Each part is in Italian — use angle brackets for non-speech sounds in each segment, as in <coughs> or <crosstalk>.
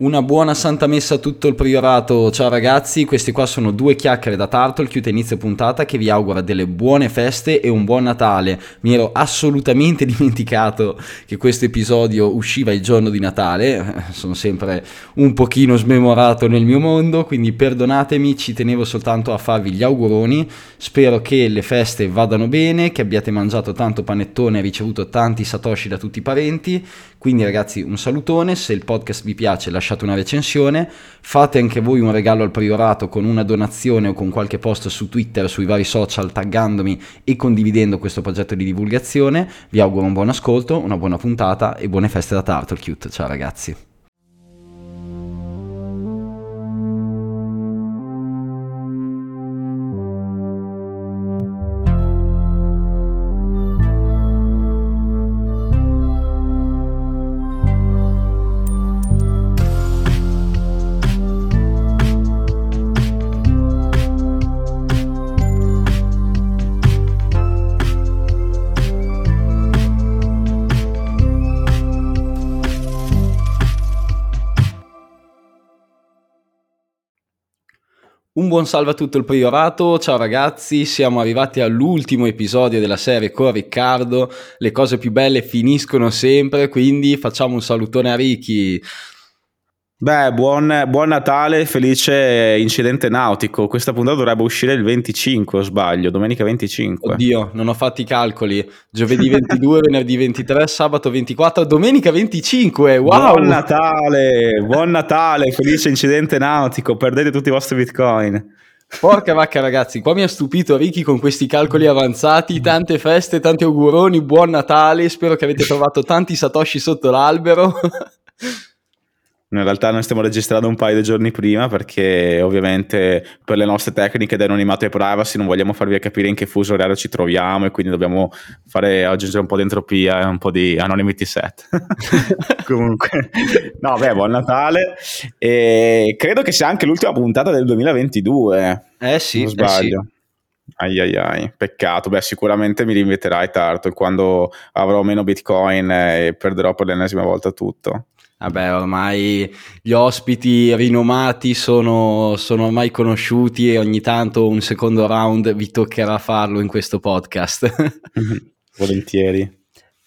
Una buona santa messa a tutto il priorato. Ciao ragazzi, questi qua sono due chiacchiere da Tartle, chiude inizio puntata che vi augura delle buone feste e un buon Natale. Mi ero assolutamente <laughs> dimenticato che questo episodio usciva il giorno di Natale, <laughs> sono sempre un pochino smemorato nel mio mondo, quindi perdonatemi, ci tenevo soltanto a farvi gli auguroni. Spero che le feste vadano bene, che abbiate mangiato tanto panettone e ricevuto tanti satoshi da tutti i parenti. Quindi ragazzi, un salutone, se il podcast vi piace lasciate una recensione, fate anche voi un regalo al priorato con una donazione o con qualche post su Twitter, sui vari social, taggandomi e condividendo questo progetto di divulgazione. Vi auguro un buon ascolto, una buona puntata e buone feste da Turtlecute. Ciao ragazzi. Buon salve a tutto il priorato, ciao ragazzi, siamo arrivati all'ultimo episodio della serie con Riccardo, le cose più belle finiscono sempre, quindi facciamo un salutone a Ricky. Beh, buon, buon, Natale, felice incidente nautico. Questa puntata dovrebbe uscire il 25, o sbaglio, domenica 25. Oddio, non ho fatto i calcoli. Giovedì 22, <laughs> venerdì 23, sabato 24, domenica 25. Wow! Buon Natale, buon Natale, felice incidente nautico. Perdete tutti i vostri bitcoin. Porca vacca ragazzi, qua mi ha stupito Ricky con questi calcoli avanzati, tante feste, tanti auguroni, buon Natale, spero che avete trovato tanti satoshi sotto l'albero. <laughs> In realtà noi stiamo registrando un paio di giorni prima perché ovviamente per le nostre tecniche di anonimato e privacy non vogliamo farvi capire in che fuso orario ci troviamo e quindi dobbiamo fare, aggiungere un po' di entropia e un po' di anonymity set. <laughs> Comunque, no, beh, buon Natale e credo che sia anche l'ultima puntata del 2022. Eh sì, non sbaglio. Eh sì. Ai ai ai, peccato. Beh, sicuramente mi rinviterai Tarto quando avrò meno bitcoin e perderò per l'ennesima volta tutto. Vabbè, ormai gli ospiti rinomati sono, sono, ormai conosciuti e ogni tanto un secondo round vi toccherà farlo in questo podcast. <laughs> Volentieri.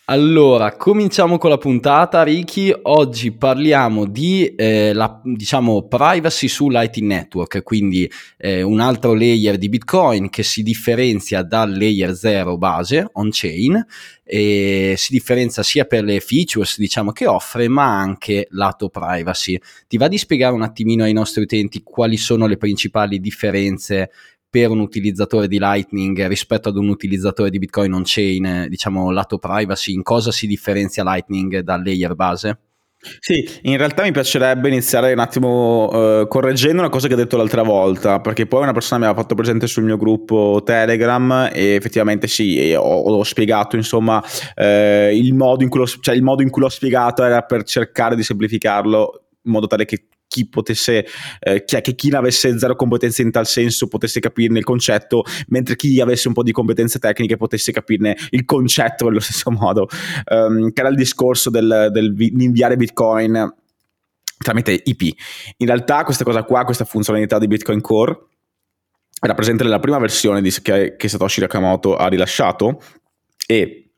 Allora, cominciamo con la puntata, Ricky. Oggi parliamo di eh, la, diciamo, privacy su Lightning Network, quindi eh, un altro layer di Bitcoin che si differenzia dal layer 0 base on-chain e si differenzia sia per le features diciamo, che offre, ma anche lato privacy. Ti va di spiegare un attimino ai nostri utenti quali sono le principali differenze per un utilizzatore di Lightning rispetto ad un utilizzatore di Bitcoin on-chain, diciamo lato privacy, in cosa si differenzia Lightning dal layer base? Sì, in realtà mi piacerebbe iniziare un attimo uh, correggendo una cosa che ho detto l'altra volta, perché poi una persona mi aveva fatto presente sul mio gruppo Telegram e effettivamente sì, ho, ho, spiegato insomma uh, il, modo lo, cioè, il modo in cui l'ho spiegato era per cercare di semplificarlo in modo tale che chi potesse, eh, che, che chi avesse zero competenze in tal senso potesse capirne il concetto, mentre chi avesse un po' di competenze tecniche potesse capirne il concetto nello stesso <laughs> modo, um, che era il discorso del, del, di inviare Bitcoin tramite IP. In realtà questa cosa qua, questa funzionalità di Bitcoin Core, era presente nella prima versione di, che, che Satoshi Nakamoto ha rilasciato e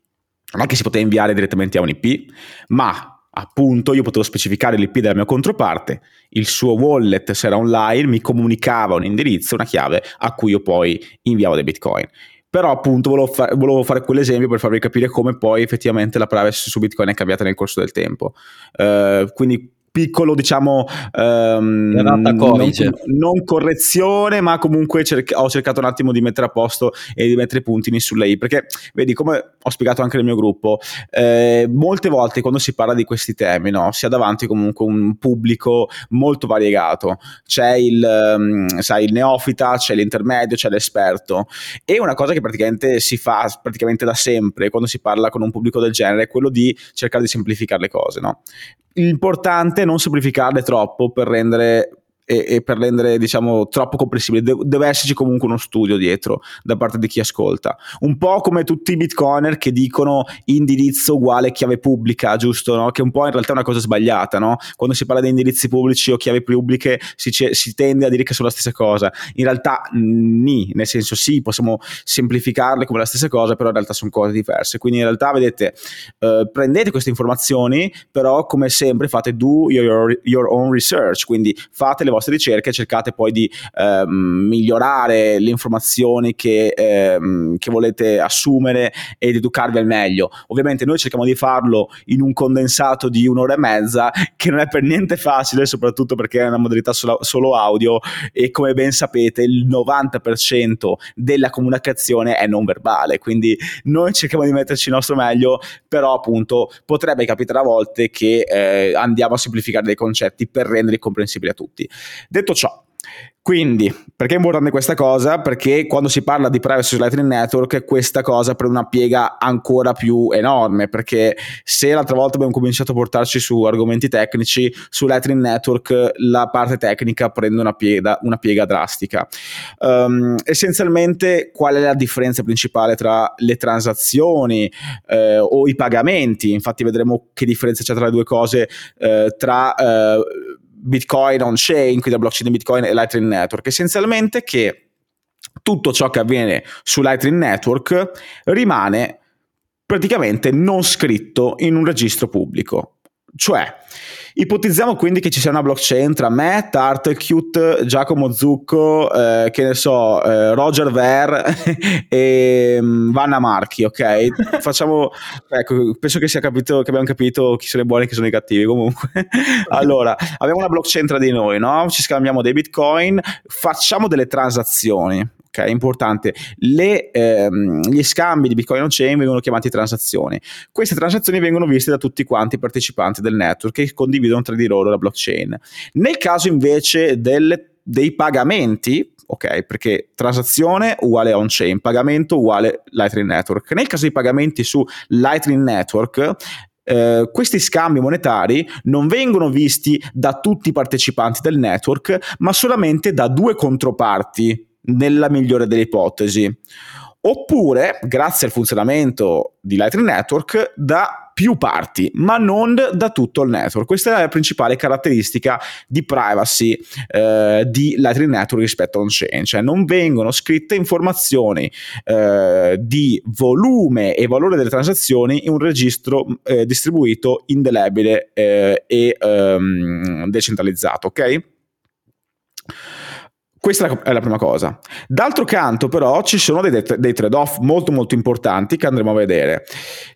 non è che si poteva inviare direttamente a un IP, ma appunto io potevo specificare l'IP della mia controparte, il suo wallet se era online mi comunicava un indirizzo, una chiave a cui io poi inviavo dei bitcoin. Però appunto volevo, fa- volevo fare quell'esempio per farvi capire come poi effettivamente la privacy su bitcoin è cambiata nel corso del tempo. Uh, quindi piccolo, diciamo, um, non, non, correzione, ma comunque cerca- ho cercato un attimo di mettere a posto e di mettere i puntini sulle i, perché vedi, come ho spiegato anche nel mio gruppo, eh, molte volte quando si parla di questi temi, no, si ha davanti comunque un pubblico molto variegato, c'è il, um, sai, il neofita, c'è l'intermedio, c'è l'esperto. E una cosa che praticamente si fa praticamente da sempre quando si parla con un pubblico del genere è quello di cercare di semplificare le cose, no? L'importante è non semplificarle troppo per rendere e, e per rendere diciamo troppo comprensibile De- deve esserci comunque uno studio dietro da parte di chi ascolta un po' come tutti i bitcoiner che dicono indirizzo uguale chiave pubblica giusto no? che un po' in realtà è una cosa sbagliata no? quando si parla di indirizzi pubblici o chiavi pubbliche si, c- si tende a dire che sono la stessa cosa in realtà ni nel senso sì possiamo semplificarle come la stessa cosa però in realtà sono cose diverse quindi in realtà vedete eh, prendete queste informazioni però come sempre fate do your, your own research quindi fate le vostre ricerche, cercate poi di ehm, migliorare le informazioni che, ehm, che, volete assumere ed educarvi al meglio. Ovviamente noi cerchiamo di farlo in un condensato di un'ora e mezza, che non è per niente facile, soprattutto perché è una modalità solo, solo audio e come ben sapete il 90% della comunicazione è non verbale, quindi noi cerchiamo di metterci il nostro meglio, però appunto potrebbe capitare a volte che eh, andiamo a semplificare dei concetti per renderli comprensibili a tutti. Detto ciò, quindi, perché è importante questa cosa? Perché quando si parla di privacy su Lightning Network, questa cosa prende una piega ancora più enorme, perché se l'altra volta abbiamo cominciato a portarci su argomenti tecnici, su Lightning Network la parte tecnica prende una piega, una piega drastica. Um, essenzialmente, qual è la differenza principale tra le transazioni eh, o i pagamenti? Infatti vedremo che differenza c'è tra le due cose, eh, tra... Eh, Bitcoin on-chain, quindi la blockchain di Bitcoin e Lightning Network, essenzialmente che tutto ciò che avviene su Lightning Network rimane praticamente non scritto in un registro pubblico. Cioè, Ipotizziamo quindi che ci sia una blockchain tra me, Turtlecute, Giacomo Zucco, eh, che ne so, eh, Roger Ver <laughs> e um, Vanna Marchi, ok? <laughs> Facciamo, ecco, penso che sia capito, che abbiamo capito chi sono i buoni e chi sono i cattivi comunque. <laughs> allora, abbiamo una blockchain tra di noi, no? Ci scambiamo dei bitcoin, facciamo delle transazioni, ok? Importante. Le, ehm, gli scambi di Bitcoin on-chain vengono chiamati transazioni. Queste transazioni vengono viste da tutti quanti i partecipanti del network che condividono tra di loro la blockchain. Nel caso invece delle, dei pagamenti, ok? Perché transazione uguale on-chain, pagamento uguale Lightning Network. Nel caso dei pagamenti su Lightning Network, Uh, questi scambi monetari non vengono visti da tutti i partecipanti del network, ma solamente da due controparti nella migliore delle ipotesi. Oppure, grazie al funzionamento di Lightning Network, da più parti, ma non da tutto il network. Questa è la principale caratteristica di privacy eh, di Lightning Network rispetto a on-chain, cioè non vengono scritte informazioni eh, di volume e valore delle transazioni in un registro eh, distribuito indelebile eh, e ehm, decentralizzato, ok? Questa è la prima cosa. D'altro canto, però, ci sono dei, dei trade-off molto molto importanti che andremo a vedere.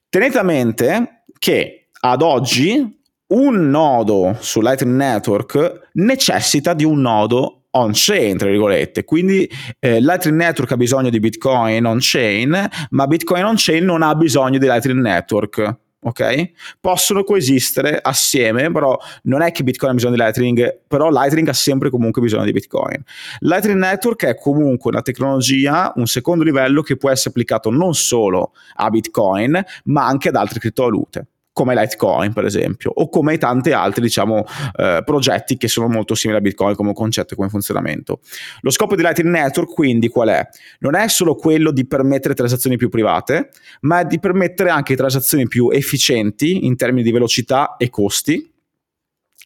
Tenete a mente che ad oggi un nodo su Lightning Network necessita di un nodo on-chain, tra virgolette. Quindi eh, Lightning Network ha bisogno di Bitcoin on-chain, ma Bitcoin on-chain non ha bisogno di Lightning Network ok? Possono coesistere assieme, però non è che Bitcoin ha bisogno di Lightning, però Lightning ha sempre comunque bisogno di Bitcoin. Lightning Network è comunque una tecnologia, un secondo livello che può essere applicato non solo a Bitcoin, ma anche ad altre criptovalute come Litecoin per esempio o come tanti altri diciamo eh, progetti che sono molto simili a Bitcoin come concetto e come funzionamento. Lo scopo di Lightning Network quindi qual è? Non è solo quello di permettere transazioni più private, ma è di permettere anche transazioni più efficienti in termini di velocità e costi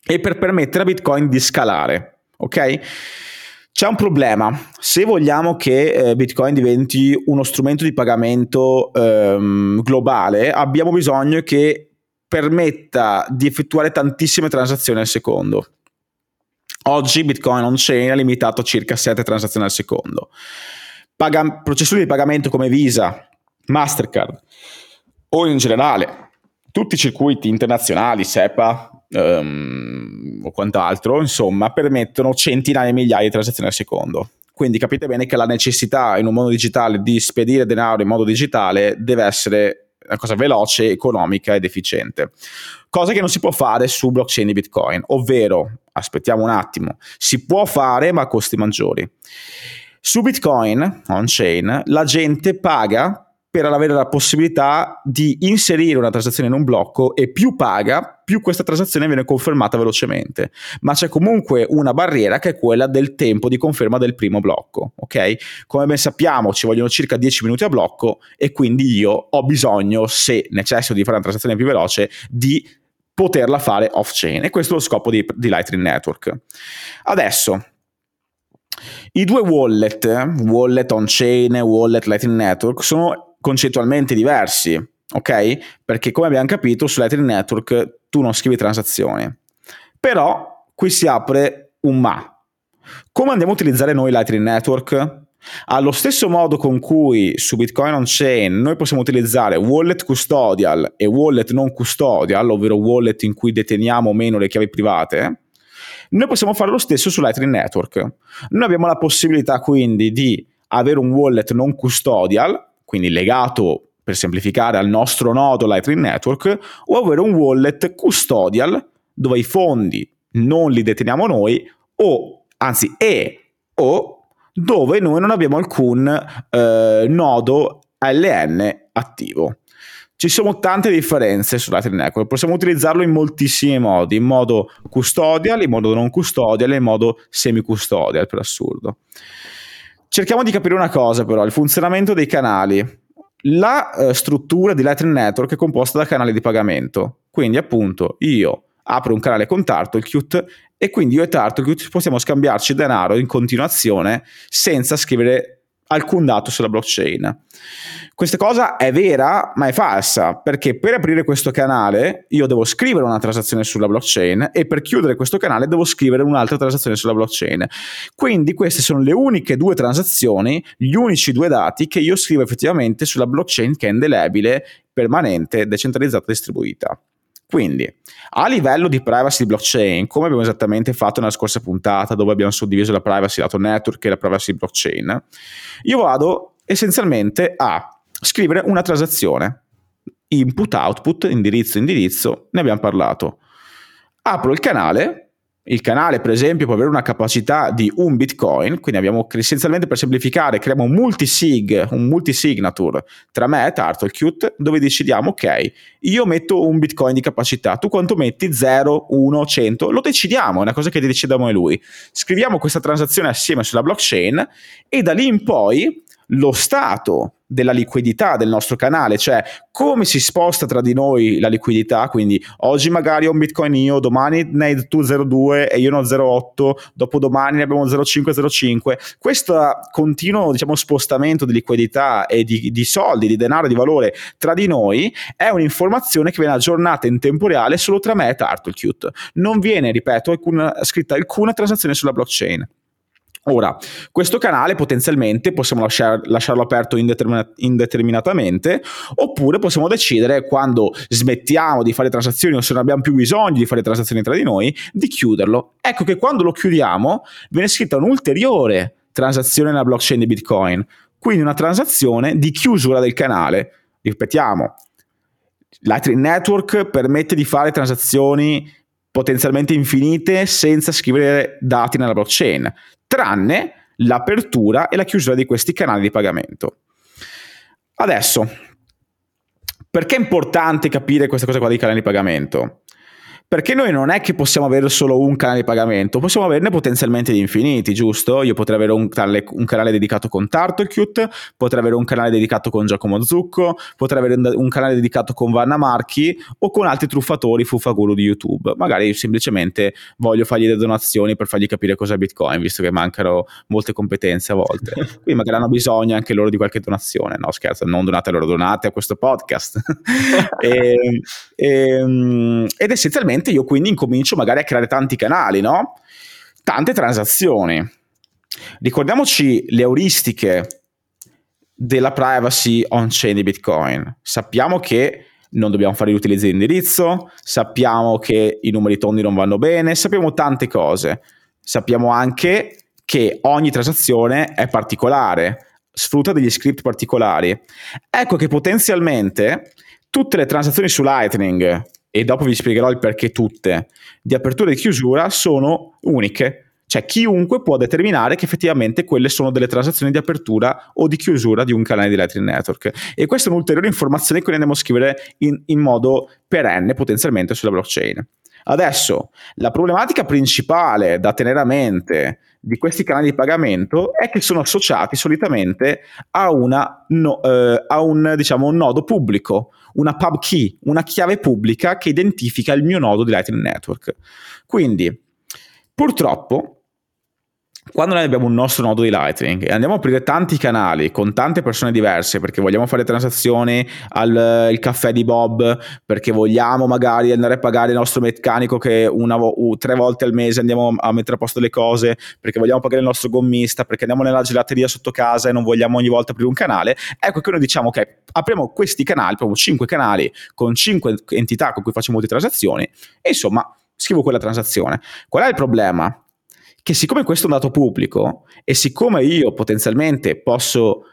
e per permettere a Bitcoin di scalare, ok? C'è un problema, se vogliamo che eh, Bitcoin diventi uno strumento di pagamento ehm, globale, abbiamo bisogno che permetta di effettuare tantissime transazioni al secondo. Oggi Bitcoin on-chain è limitato a circa 7 transazioni al secondo. Paga- processori di pagamento come Visa, Mastercard o in generale tutti i circuiti internazionali, SEPA um, o quant'altro, insomma, permettono centinaia di migliaia di transazioni al secondo. Quindi capite bene che la necessità in un mondo digitale di spedire denaro in modo digitale deve essere una cosa veloce, economica ed efficiente. Cosa che non si può fare su blockchain di Bitcoin, ovvero, aspettiamo un attimo, si può fare ma a costi maggiori. Su Bitcoin, on-chain, la gente paga per avere la possibilità di inserire una transazione in un blocco e più paga, più questa transazione viene confermata velocemente. Ma c'è comunque una barriera che è quella del tempo di conferma del primo blocco, ok? Come ben sappiamo ci vogliono circa 10 minuti a blocco e quindi io ho bisogno, se necessito di fare una transazione più veloce, di poterla fare off-chain e questo è lo scopo di, di Lightning Network. Adesso, i due wallet, wallet on-chain e wallet Lightning Network, sono concettualmente diversi, ok? Perché come abbiamo capito su Lightning Network tu non scrivi transazioni. Però qui si apre un ma. Come andiamo a utilizzare noi Lightning Network? Allo stesso modo con cui su Bitcoin on Chain noi possiamo utilizzare wallet custodial e wallet non custodial, ovvero wallet in cui deteniamo meno le chiavi private, noi possiamo fare lo stesso su Lightning Network. Noi abbiamo la possibilità quindi di avere un wallet non custodial quindi legato per semplificare al nostro nodo Lightning Network, o avere un wallet custodial dove i fondi non li deteniamo noi, o anzi, e o dove noi non abbiamo alcun eh, nodo ALN attivo. Ci sono tante differenze su Lightning Network, possiamo utilizzarlo in moltissimi modi, in modo custodial, in modo non custodial e in modo semi-custodial, per assurdo. Cerchiamo di capire una cosa però, il funzionamento dei canali. La eh, struttura di Lightning Network è composta da canali di pagamento, quindi appunto io apro un canale con Turtlecute e quindi io e Turtlecute possiamo scambiarci denaro in continuazione senza scrivere alcun dato sulla blockchain. Questa cosa è vera, ma è falsa, perché per aprire questo canale io devo scrivere una transazione sulla blockchain e per chiudere questo canale devo scrivere un'altra transazione sulla blockchain. Quindi queste sono le uniche due transazioni, gli unici due dati che io scrivo effettivamente sulla blockchain che è indelebile, permanente, decentralizzata e distribuita. Quindi, a livello di privacy blockchain, come abbiamo esattamente fatto nella scorsa puntata, dove abbiamo suddiviso la privacy lato network e la privacy blockchain, io vado essenzialmente a scrivere una transazione. Input, output, indirizzo, indirizzo, ne abbiamo parlato. Apro il canale il canale, per esempio, può avere una capacità di un bitcoin, quindi abbiamo essenzialmente per semplificare, creiamo un multisig, un multisignature tra me e Turtlecute, dove decidiamo, ok, io metto un bitcoin di capacità, tu quanto metti? 0, 1, 100? Lo decidiamo, è una cosa che decidiamo lui. Scriviamo questa transazione assieme sulla blockchain e da lì in poi lo stato della liquidità del nostro canale, cioè come si sposta tra di noi la liquidità, quindi oggi magari ho un bitcoin io, domani ne hai tu 0,2 e io ne ho 0,8, dopodomani ne abbiamo 0,5, questo continuo diciamo, spostamento di liquidità e di, di soldi, di denaro, di valore tra di noi è un'informazione che viene aggiornata in tempo reale solo tra me e Turtlecute, non viene, ripeto, alcuna, scritta alcuna transazione sulla blockchain. Ora, questo canale potenzialmente possiamo lasciar, lasciarlo aperto indetermin- indeterminatamente oppure possiamo decidere quando smettiamo di fare transazioni o se non abbiamo più bisogno di fare transazioni tra di noi, di chiuderlo. Ecco che quando lo chiudiamo viene scritta un'ulteriore transazione nella blockchain di Bitcoin, quindi una transazione di chiusura del canale. Ripetiamo, Lightning Network permette di fare transazioni potenzialmente infinite senza scrivere dati nella blockchain tranne l'apertura e la chiusura di questi canali di pagamento. Adesso, perché è importante capire questa cosa qua dei canali di pagamento? Perché noi non è che possiamo avere solo un canale di pagamento, possiamo averne potenzialmente di infiniti, giusto? Io potrei avere un canale, un canale dedicato con Turtlecute, potrei avere un canale dedicato con Giacomo Zucco, potrei avere un canale dedicato con Vanna Marchi o con altri truffatori fuffaguru di YouTube. Magari semplicemente voglio fargli delle donazioni per fargli capire cos'è Bitcoin, visto che mancano molte competenze a volte. <laughs> Quindi magari hanno bisogno anche loro di qualche donazione. No, scherzo, non donate loro, donate a questo podcast. e, <laughs> e, ehm, ed essenzialmente ovviamente io quindi incomincio magari a creare tanti canali, no? Tante transazioni. Ricordiamoci le euristiche della privacy on-chain di Bitcoin. Sappiamo che non dobbiamo fare l'utilizzo di indirizzo, sappiamo che i numeri tondi non vanno bene, sappiamo tante cose. Sappiamo anche che ogni transazione è particolare, sfrutta degli script particolari. Ecco che potenzialmente tutte le transazioni su Lightning e dopo vi spiegherò il perché tutte, di apertura e chiusura sono uniche. Cioè chiunque può determinare che effettivamente quelle sono delle transazioni di apertura o di chiusura di un canale di Lightning Network. E questa è un'ulteriore informazione che noi andiamo a scrivere in, in modo perenne potenzialmente sulla blockchain. Adesso, la problematica principale da tenere a mente di questi canali di pagamento è che sono associati solitamente a, una, no, eh, a un, diciamo, un nodo pubblico, una pub key, una chiave pubblica che identifica il mio nodo di Lightning Network. Quindi, purtroppo, quando noi abbiamo un nostro nodo di Lightning e andiamo a aprire tanti canali con tante persone diverse perché vogliamo fare transazioni al caffè di Bob, perché vogliamo magari andare a pagare il nostro meccanico che una, uh, tre volte al mese andiamo a mettere a posto le cose, perché vogliamo pagare il nostro gommista, perché andiamo nella gelateria sotto casa e non vogliamo ogni volta aprire un canale, ecco che noi diciamo ok, apriamo questi canali, apriamo cinque canali con cinque entità con cui facciamo molte transazioni e insomma scrivo quella transazione. Qual è il problema? Che siccome questo è un dato pubblico e siccome io potenzialmente posso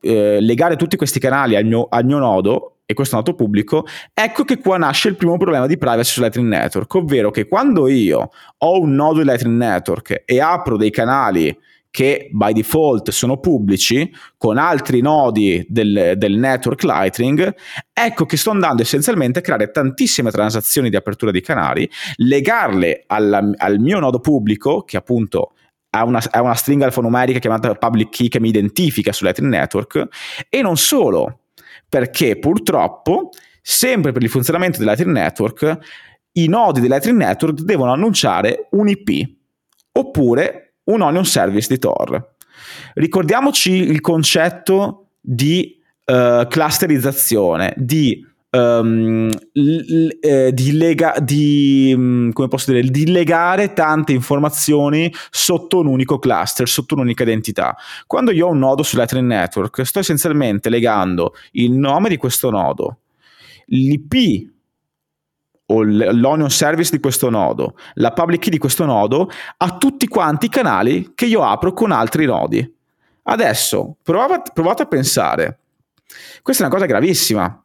eh, legare tutti questi canali al mio, al mio nodo, e questo è un dato pubblico, ecco che qua nasce il primo problema di privacy su Lightning Network, ovvero che quando io ho un nodo di Lightning Network e apro dei canali che by default sono pubblici con altri nodi del, del, network Lightning, ecco che sto andando essenzialmente a creare tantissime transazioni di apertura di canali, legarle alla, al mio nodo pubblico, che appunto ha una, ha una stringa alfanumerica chiamata public key che mi identifica su Lightning Network, e non solo, perché purtroppo, sempre per il funzionamento del Lightning Network, i nodi del Lightning Network devono annunciare un IP, oppure un onion service di Tor. Ricordiamoci il concetto di uh, clusterizzazione, di, um, l- eh, di, lega- di, um, dire, di, legare tante informazioni sotto un unico cluster, sotto un'unica identità. Quando io ho un nodo su Lightning Network, sto essenzialmente legando il nome di questo nodo, l'IP o l'onion service di questo nodo, la public key di questo nodo a tutti quanti i canali che io apro con altri nodi. Adesso provate, provate a pensare, questa è una cosa gravissima,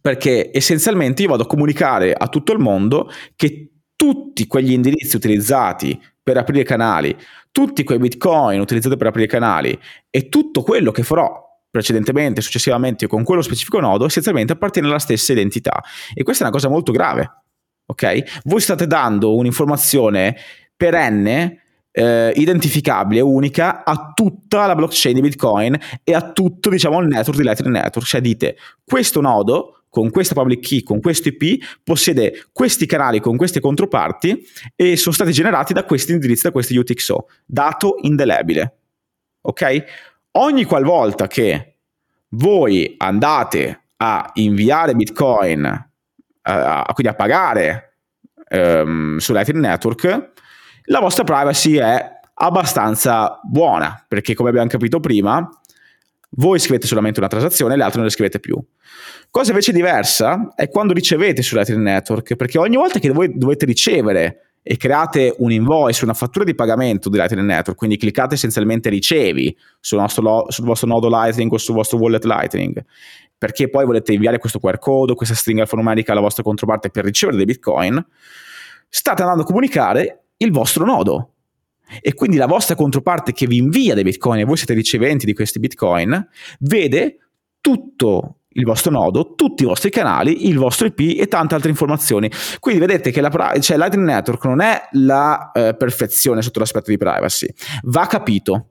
perché essenzialmente io vado a comunicare a tutto il mondo che tutti quegli indirizzi utilizzati per aprire canali, tutti quei bitcoin utilizzati per aprire canali e tutto quello che farò precedentemente, successivamente con quello specifico nodo, essenzialmente appartiene alla stessa identità. E questa è una cosa molto grave. Ok? Voi state dando un'informazione perenne eh, identificabile, unica a tutta la blockchain di Bitcoin e a tutto, diciamo, il network di Lightning Network. Cioè dite, questo nodo con questa public key, con questo IP, possiede questi canali con queste controparti e sono stati generati da questi indirizzi, da questi UTXO. Dato indelebile. Ok? Ogni qualvolta che voi andate a inviare Bitcoin, a, quindi a pagare um, su Lightning Network, la vostra privacy è abbastanza buona, perché come abbiamo capito prima, voi scrivete solamente una transazione, le altre non le scrivete più. Cosa invece diversa è quando ricevete su Lightning Network, perché ogni volta che voi dovete ricevere e create un invoice, una fattura di pagamento di Lightning Network, quindi cliccate essenzialmente ricevi sul, nostro, sul vostro nodo Lightning o sul vostro wallet Lightning, perché poi volete inviare questo QR code, questa stringa alfanumerica alla vostra controparte per ricevere dei bitcoin, state andando a comunicare il vostro nodo. E quindi la vostra controparte che vi invia dei bitcoin e voi siete riceventi di questi bitcoin, vede tutto il vostro nodo, tutti i vostri canali, il vostro IP e tante altre informazioni. Quindi vedete che la, cioè, Lightning Network non è la eh, perfezione sotto l'aspetto di privacy, va capito,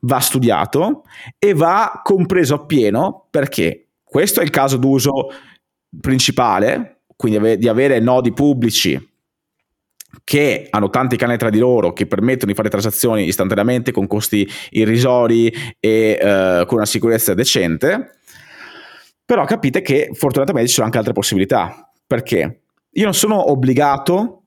va studiato e va compreso appieno perché questo è il caso d'uso principale, quindi di avere nodi pubblici che hanno tanti canali tra di loro che permettono di fare transazioni istantaneamente con costi irrisori e eh, con una sicurezza decente però capite che fortunatamente ci sono anche altre possibilità. Perché? Io non sono obbligato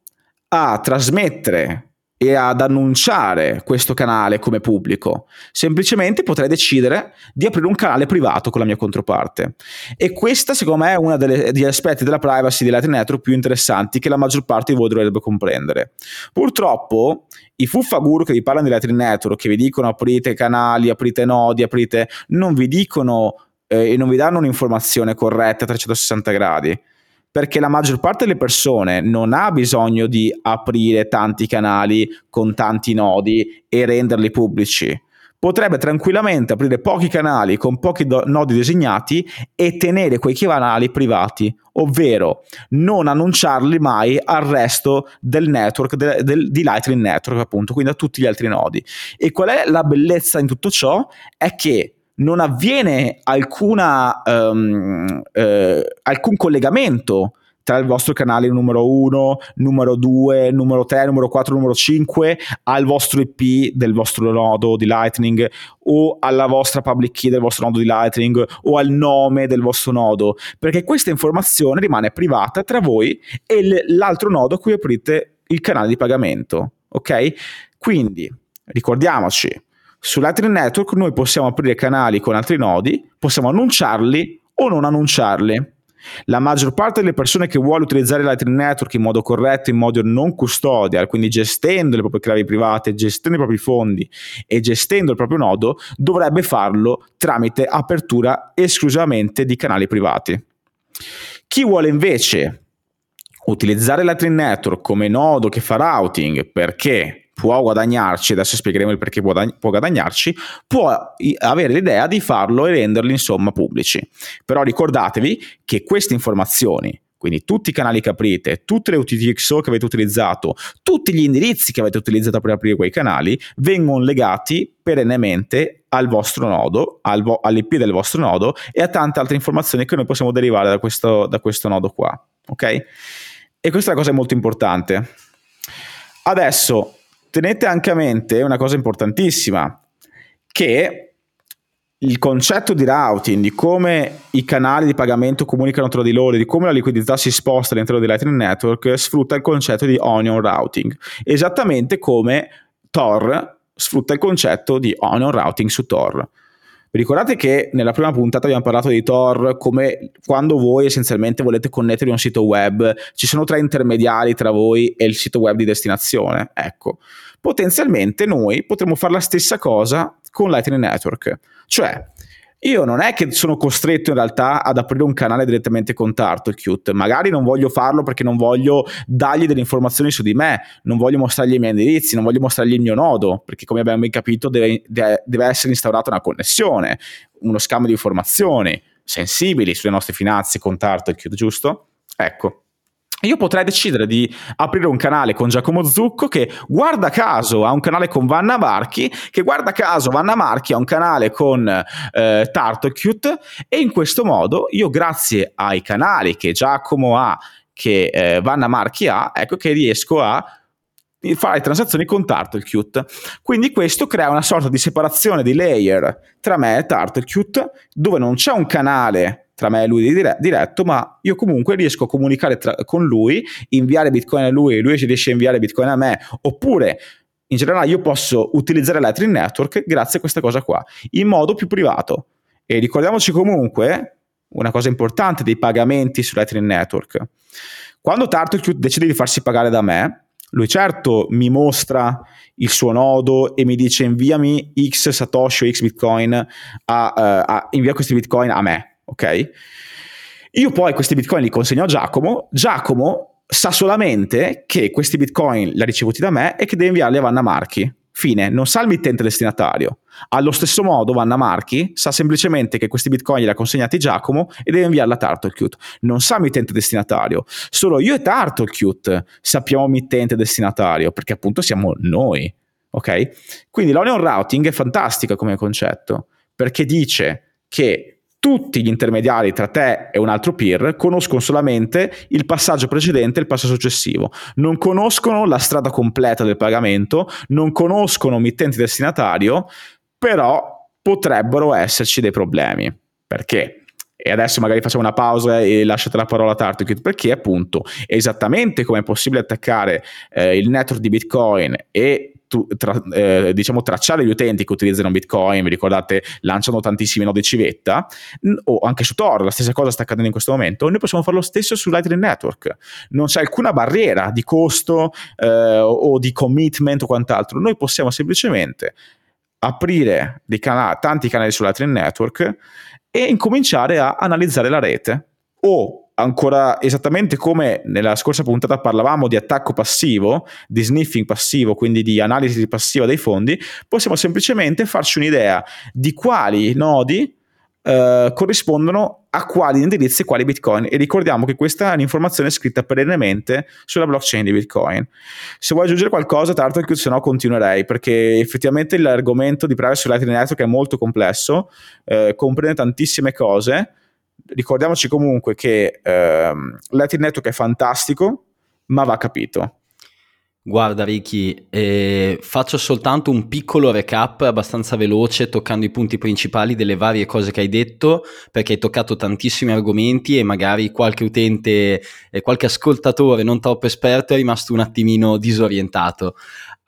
a trasmettere e ad annunciare questo canale come pubblico. Semplicemente potrei decidere di aprire un canale privato con la mia controparte. E questa, secondo me, è uno degli aspetti della privacy di Lightning Network più interessanti che la maggior parte di voi dovrebbe comprendere. Purtroppo, i fuffaguru che vi parlano di Lightning Network, che vi dicono aprite canali, aprite nodi, aprite, non vi dicono eh, e non vi danno un'informazione corretta a 360 gradi. perché la maggior parte delle persone non ha bisogno di aprire tanti canali con tanti nodi e renderli pubblici potrebbe tranquillamente aprire pochi canali con pochi do- nodi designati e tenere quei canali privati, ovvero non annunciarli mai al resto del network, del, del, di Lightning Network, appunto, quindi a tutti gli altri nodi. E qual è la bellezza in tutto ciò? È che non avviene alcuna, um, eh, alcun collegamento tra il vostro canale numero 1, numero 2, numero 3, numero 4, numero 5 al vostro IP del vostro nodo di Lightning o alla vostra public key del vostro nodo di Lightning o al nome del vostro nodo, perché questa informazione rimane privata tra voi e l'altro nodo a cui aprite il canale di pagamento, ok? Quindi ricordiamoci, su Lightning Network noi possiamo aprire canali con altri nodi, possiamo annunciarli o non annunciarli. La maggior parte delle persone che vuole utilizzare Lightning Network in modo corretto, in modo non custodial, quindi gestendo le proprie chiavi private, gestendo i propri fondi e gestendo il proprio nodo, dovrebbe farlo tramite apertura esclusivamente di canali privati. Chi vuole invece utilizzare Lightning Network come nodo che fa routing perché può guadagnarci, adesso spiegheremo il perché può, guadagnarci, può avere l'idea di farlo e renderli insomma pubblici. Però ricordatevi che queste informazioni, quindi tutti i canali che aprite, tutte le UTXO che avete utilizzato, tutti gli indirizzi che avete utilizzato per aprire quei canali, vengono legati perennemente al vostro nodo, al vo- all'IP del vostro nodo e a tante altre informazioni che noi possiamo derivare da questo, da questo nodo qua. Ok? E questa è una cosa molto importante. Adesso tenete anche a mente una cosa importantissima, che il concetto di routing, di come i canali di pagamento comunicano tra di loro, di come la liquidità si sposta all'interno di Lightning Network, sfrutta il concetto di onion routing, esattamente come Tor sfrutta il concetto di onion routing su Tor. Vi ricordate che nella prima puntata abbiamo parlato di Tor come quando voi essenzialmente volete connettervi a un sito web, ci sono tre intermediari tra voi e il sito web di destinazione. Ecco, potenzialmente noi potremmo fare la stessa cosa con Lightning Network. Cioè, io non è che sono costretto in realtà ad aprire un canale direttamente con Turtlecute, magari non voglio farlo perché non voglio dargli delle informazioni su di me, non voglio mostrargli i miei indirizzi, non voglio mostrargli il mio nodo, perché come abbiamo capito deve, deve essere instaurata una connessione, uno scambio di informazioni sensibili sulle nostre finanze con Turtlecute, giusto? Ecco, io potrei decidere di aprire un canale con Giacomo Zucco che guarda caso ha un canale con Vanna Marchi, che guarda caso Vanna Marchi ha un canale con eh, Tartocute e in questo modo io grazie ai canali che Giacomo ha, che eh, Vanna Marchi ha, ecco che riesco a fare transazioni con Turtlecute. Quindi questo crea una sorta di separazione di layer tra me e Turtlecute dove non c'è un canale tra me e lui dire- diretto, ma io comunque riesco a comunicare tra- con lui, inviare bitcoin a lui e lui riesce a inviare bitcoin a me, oppure in generale io posso utilizzare Lightning Network grazie a questa cosa qua, in modo più privato. E ricordiamoci comunque una cosa importante dei pagamenti su Lightning Network. Quando Tartocute decide di farsi pagare da me, lui certo mi mostra il suo nodo e mi dice inviami X Satoshi o X Bitcoin a, uh, a, invia questi Bitcoin a me ok? Io poi questi bitcoin li consegno a Giacomo, Giacomo sa solamente che questi bitcoin li ha ricevuti da me e che deve inviarli a Vanna Marchi. Fine, non sa il mittente destinatario. Allo stesso modo, Vanna Marchi sa semplicemente che questi bitcoin li ha consegnati Giacomo e deve inviarli a Turtlecute. Non sa mittente destinatario. Solo io e Turtlecute sappiamo mittente destinatario, perché appunto siamo noi. Ok? Quindi l'onion routing è fantastica come concetto, perché dice che tutti gli intermediari tra te e un altro peer conoscono solamente il passaggio precedente e il passo successivo, non conoscono la strada completa del pagamento, non conoscono mittenti destinatario, però potrebbero esserci dei problemi. Perché? E adesso magari facciamo una pausa e lasciate la parola a Tartukit perché appunto esattamente come è possibile attaccare eh, il network di Bitcoin e tu, tra, eh, diciamo tracciare gli utenti che utilizzano Bitcoin, vi ricordate, lanciano tantissimi nodi civetta, o anche su Tor, la stessa cosa sta accadendo in questo momento, noi possiamo fare lo stesso su Lightning Network. Non c'è alcuna barriera di costo eh, o di commitment o quant'altro, noi possiamo semplicemente aprire canali, tanti canali su Lightning Network e incominciare a analizzare la rete o ancora esattamente come nella scorsa puntata parlavamo di attacco passivo, di sniffing passivo, quindi di analisi passiva dei fondi, possiamo semplicemente farci un'idea di quali nodi eh, corrispondono a quali indirizzi e quali bitcoin. E ricordiamo che questa è un'informazione scritta perennemente sulla blockchain di bitcoin. Se vuoi aggiungere qualcosa l'altro se no continuerei perché effettivamente l'argomento di privacy Lightning Network è molto complesso eh, comprende tantissime cose ricordiamoci comunque che ehm, Lightning Network è fantastico, ma va capito. Guarda Ricky, eh, faccio soltanto un piccolo recap abbastanza veloce toccando i punti principali delle varie cose che hai detto perché hai toccato tantissimi argomenti e magari qualche utente, eh, qualche ascoltatore non troppo esperto è rimasto un attimino disorientato.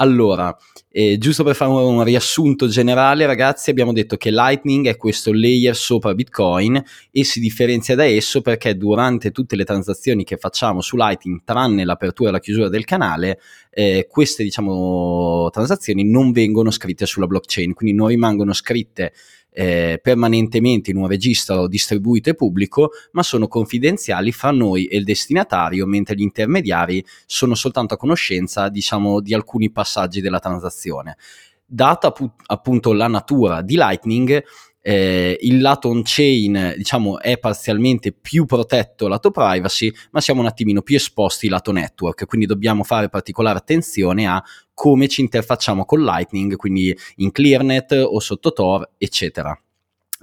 Allora, eh, giusto per fare un riassunto generale, ragazzi, abbiamo detto che Lightning è questo layer sopra Bitcoin e si differenzia da esso perché durante tutte le transazioni che facciamo su Lightning, tranne l'apertura e la chiusura del canale, eh, queste diciamo, transazioni non vengono scritte sulla blockchain, quindi non rimangono scritte eh, permanentemente in un registro distribuito e pubblico, ma sono confidenziali fra noi e il destinatario, mentre gli intermediari sono soltanto a conoscenza, diciamo, di alcuni passaggi della transazione. Data appunto la natura di Lightning, eh, il lato on-chain diciamo è parzialmente più protetto lato privacy, ma siamo un attimino più esposti lato network, quindi dobbiamo fare particolare attenzione a come ci interfacciamo con Lightning, quindi in ClearNet o sotto Tor, eccetera.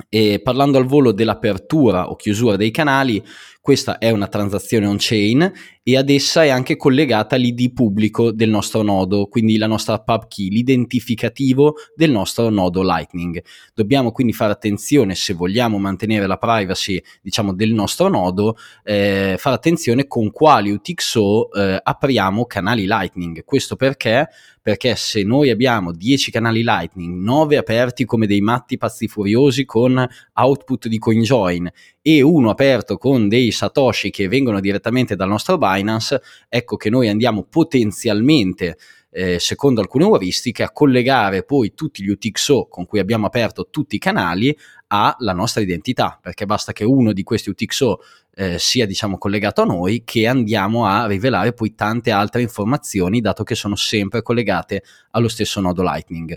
E parlando al volo dell'apertura o chiusura dei canali, questa è una transazione on-chain e ad essa è anche collegata l'ID pubblico del nostro nodo, quindi la nostra pub key, l'identificativo del nostro nodo Lightning. Dobbiamo quindi fare attenzione se vogliamo mantenere la privacy, diciamo, del nostro nodo, eh, fare attenzione con quali UTXO eh, apriamo canali Lightning. Questo perché? Perché se noi abbiamo 10 canali Lightning, 9 aperti come dei matti pazzi furiosi con output di CoinJoin e uno aperto con dei satoshi che vengono direttamente dal nostro Binance, ecco che noi andiamo potenzialmente eh, secondo alcune euristiche, a collegare poi tutti gli UTXO con cui abbiamo aperto tutti i canali alla nostra identità, perché basta che uno di questi UTXO eh, sia diciamo collegato a noi che andiamo a rivelare poi tante altre informazioni, dato che sono sempre collegate allo stesso nodo Lightning.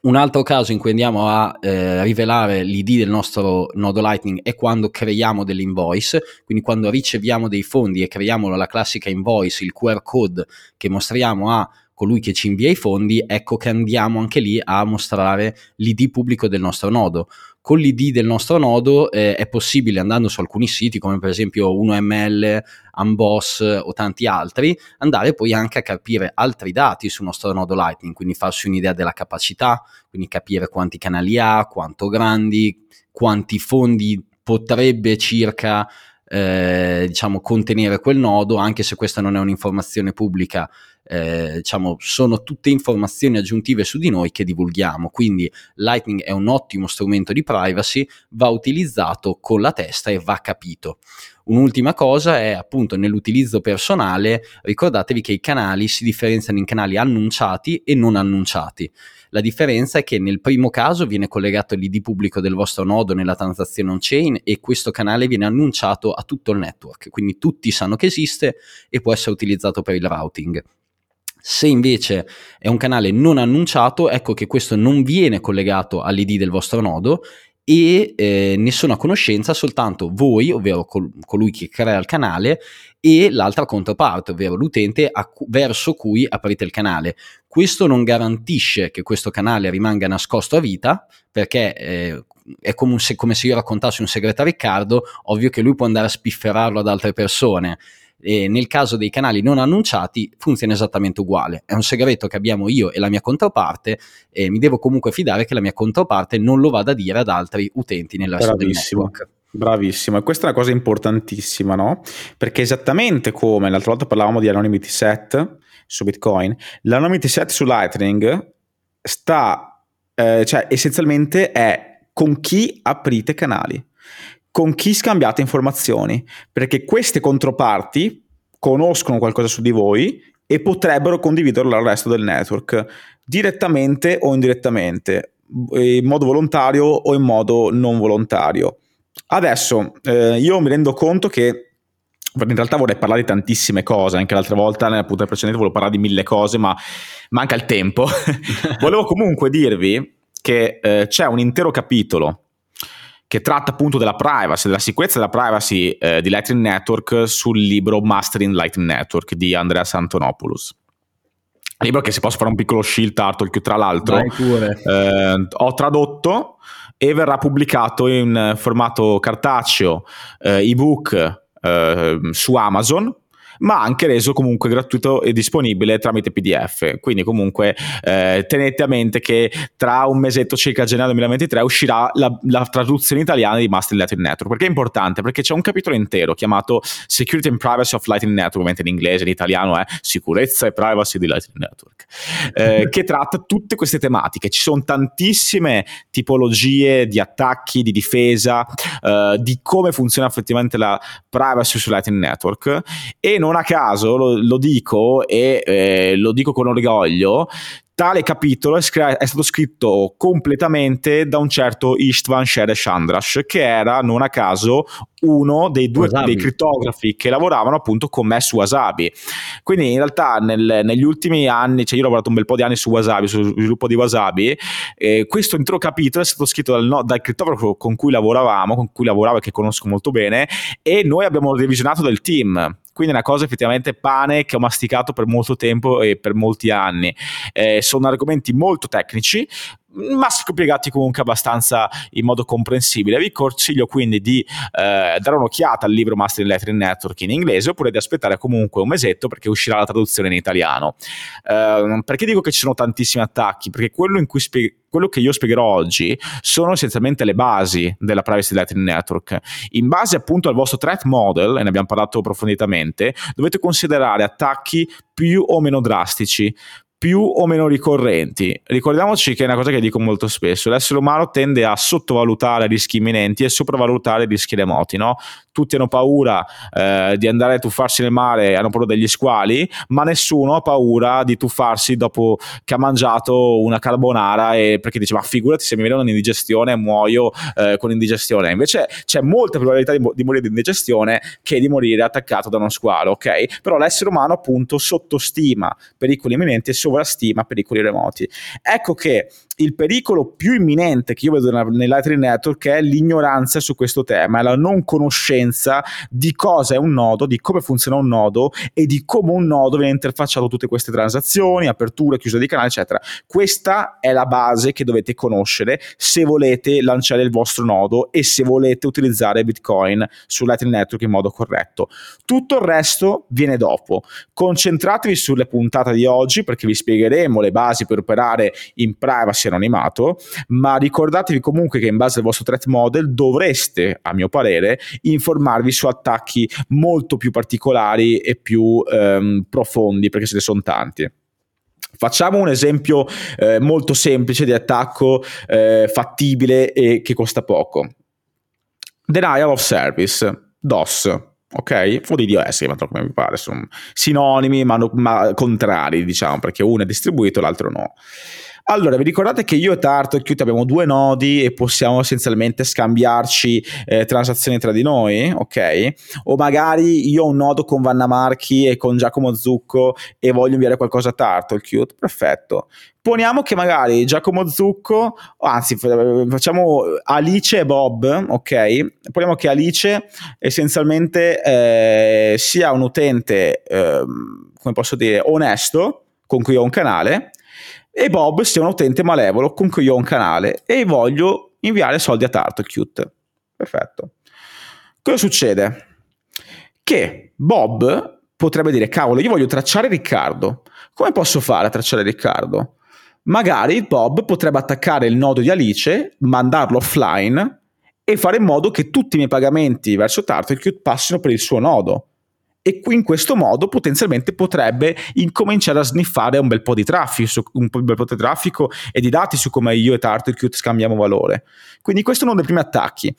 Un altro caso in cui andiamo a eh, rivelare l'ID del nostro nodo Lightning è quando creiamo delle invoice, quindi quando riceviamo dei fondi e creiamo la classica invoice, il QR code che mostriamo a colui che ci invia i fondi, ecco che andiamo anche lì a mostrare l'ID pubblico del nostro nodo. Con l'ID del nostro nodo eh, è possibile, andando su alcuni siti come per esempio 1ML, Unboss o tanti altri, andare poi anche a capire altri dati sul nostro nodo Lightning, quindi farsi un'idea della capacità, quindi capire quanti canali ha, quanto grandi, quanti fondi potrebbe circa eh, diciamo contenere quel nodo, anche se questa non è un'informazione pubblica, eh, diciamo, sono tutte informazioni aggiuntive su di noi che divulghiamo. Quindi Lightning è un ottimo strumento di privacy, va utilizzato con la testa e va capito. Un'ultima cosa è appunto nell'utilizzo personale, ricordatevi che i canali si differenziano in canali annunciati e non annunciati. La differenza è che nel primo caso viene collegato l'ID pubblico del vostro nodo nella transazione on-chain e questo canale viene annunciato a tutto il network, quindi tutti sanno che esiste e può essere utilizzato per il routing. Se invece è un canale non annunciato, ecco che questo non viene collegato all'ID del vostro nodo e eh, ne sono a conoscenza soltanto voi, ovvero col- colui che crea il canale, e l'altra controparte, ovvero l'utente cu- verso cui aprite il canale. Questo non garantisce che questo canale rimanga nascosto a vita, perché eh, è come se, come se io raccontassi un segreto a Riccardo, ovvio che lui può andare a spifferarlo ad altre persone e nel caso dei canali non annunciati funziona esattamente uguale. È un segreto che abbiamo io e la mia controparte e mi devo comunque fidare che la mia controparte non lo vada a dire ad altri utenti nel resto del network. Bravissimo, e questa è una cosa importantissima, no? Perché esattamente come l'altra volta parlavamo di anonymity set su Bitcoin, l'anonymity set su Lightning sta, eh, cioè essenzialmente è con chi aprite canali con chi scambiate informazioni, perché queste controparti conoscono qualcosa su di voi e potrebbero condividerlo al resto del network, direttamente o indirettamente, in modo volontario o in modo non volontario. Adesso eh, io mi rendo conto che in realtà vorrei parlare di tantissime cose, anche l'altra volta nella puntata precedente volevo parlare di mille cose, ma manca il tempo. <laughs> volevo comunque dirvi che eh, c'è un intero capitolo che tratta appunto della privacy, della sicurezza della privacy eh, di Lightning Network sul libro Mastering Lightning Network di Andreas Antonopoulos. Libro che se posso fare un piccolo shield artwork che tra l'altro eh, ho tradotto e verrà pubblicato in formato cartaceo, eh, ebook eh, su Amazon ma anche reso comunque gratuito e disponibile tramite PDF. Quindi comunque eh, tenete a mente che tra un mesetto circa gennaio 2023 uscirà la, la traduzione italiana di Master Lightning Network. Perché è importante? Perché c'è un capitolo intero chiamato Security and Privacy of Lightning Network, ovviamente in inglese, in italiano è Sicurezza e Privacy di Lightning Network, eh, <laughs> che tratta tutte queste tematiche. Ci sono tantissime tipologie di attacchi, di difesa, eh, di come funziona effettivamente la privacy su Lightning Network e non non a caso lo, lo dico e eh, lo dico con orgoglio, tale capitolo è, scr- è, stato scritto completamente da un certo Istvan Sheresh Andrash, che era, non a caso, uno dei due dei crittografi che lavoravano appunto con me su Wasabi. Quindi in realtà nel, negli ultimi anni, cioè io ho lavorato un bel po' di anni su Wasabi, sullo sviluppo di Wasabi, eh, questo intero capitolo è stato scritto dal, no, dal crittografo con cui lavoravamo, con cui lavoravo e che conosco molto bene, e noi abbiamo revisionato del team quindi è una cosa effettivamente pane che ho masticato per molto tempo e per molti anni. Eh, sono argomenti molto tecnici, ma spiegati comunque abbastanza in modo comprensibile. Vi consiglio quindi di eh, dare un'occhiata al libro Master Electric Network in inglese oppure di aspettare comunque un mesetto perché uscirà la traduzione in italiano. Eh, perché dico che ci sono tantissimi attacchi? Perché quello, spie- quello che io spiegherò oggi sono essenzialmente le basi della Privacy Electric Network. In base appunto al vostro threat model, e ne abbiamo parlato approfonditamente, dovete considerare attacchi più o meno drastici più o meno ricorrenti. Ricordiamoci che è una cosa che dico molto spesso, l'essere umano tende a sottovalutare rischi imminenti e sopravvalutare rischi remoti, no? Tutti hanno paura eh, di andare a tuffarsi nel mare, hanno paura degli squali, ma nessuno ha paura di tuffarsi dopo che ha mangiato una carbonara e perché dice ma figurati se mi viene un'indigestione muoio eh, con indigestione. Invece c'è molta probabilità di, di morire di indigestione che di morire attaccato da uno squalo, ok? Però l'essere umano appunto sottostima pericoli imminenti e sovrastima pericoli remoti. Ecco che il pericolo più imminente che io vedo nell'Lightning Network è l'ignoranza su questo tema, è la non conoscenza di cosa è un nodo, di come funziona un nodo e di come un nodo viene interfacciato tutte queste transazioni, aperture, chiusure di canale, eccetera. Questa è la base che dovete conoscere se volete lanciare il vostro nodo e se volete utilizzare Bitcoin su Lightning Network in modo corretto. Tutto il resto viene dopo. Concentratevi sulle puntate di oggi perché vi spiegheremo le basi per operare in privacy anonimato, ma ricordatevi comunque che in base al vostro threat model dovreste, a mio parere, informarvi su attacchi molto più particolari e più ehm, profondi, perché ce ne sono tanti. Facciamo un esempio eh, molto semplice di attacco eh, fattibile e che costa poco. Denial of Service, DOS, ok? O di DOS, come mi pare, sono sinonimi ma, ma contrari, diciamo, perché uno è distribuito e l'altro no. Allora, vi ricordate che io e Tartocute abbiamo due nodi e possiamo essenzialmente scambiarci eh, transazioni tra di noi, ok? O magari io ho un nodo con Vanna Marchi e con Giacomo Zucco e voglio inviare qualcosa a Tartocute, perfetto. Poniamo che magari Giacomo Zucco, anzi facciamo Alice e Bob, ok? Poniamo che Alice essenzialmente eh, sia un utente, eh, come posso dire, onesto, con cui ho un canale, e Bob sia un utente malevolo con cui io ho un canale e voglio inviare soldi a Tartocute. Perfetto. Cosa succede? Che Bob potrebbe dire, cavolo, io voglio tracciare Riccardo. Come posso fare a tracciare Riccardo? Magari Bob potrebbe attaccare il nodo di Alice, mandarlo offline e fare in modo che tutti i miei pagamenti verso Tartocute passino per il suo nodo e in questo modo potenzialmente potrebbe incominciare a sniffare un bel po' di traffico, un bel po' di traffico e di dati su come io e Tartarcute scambiamo valore. Quindi questo è uno dei primi attacchi.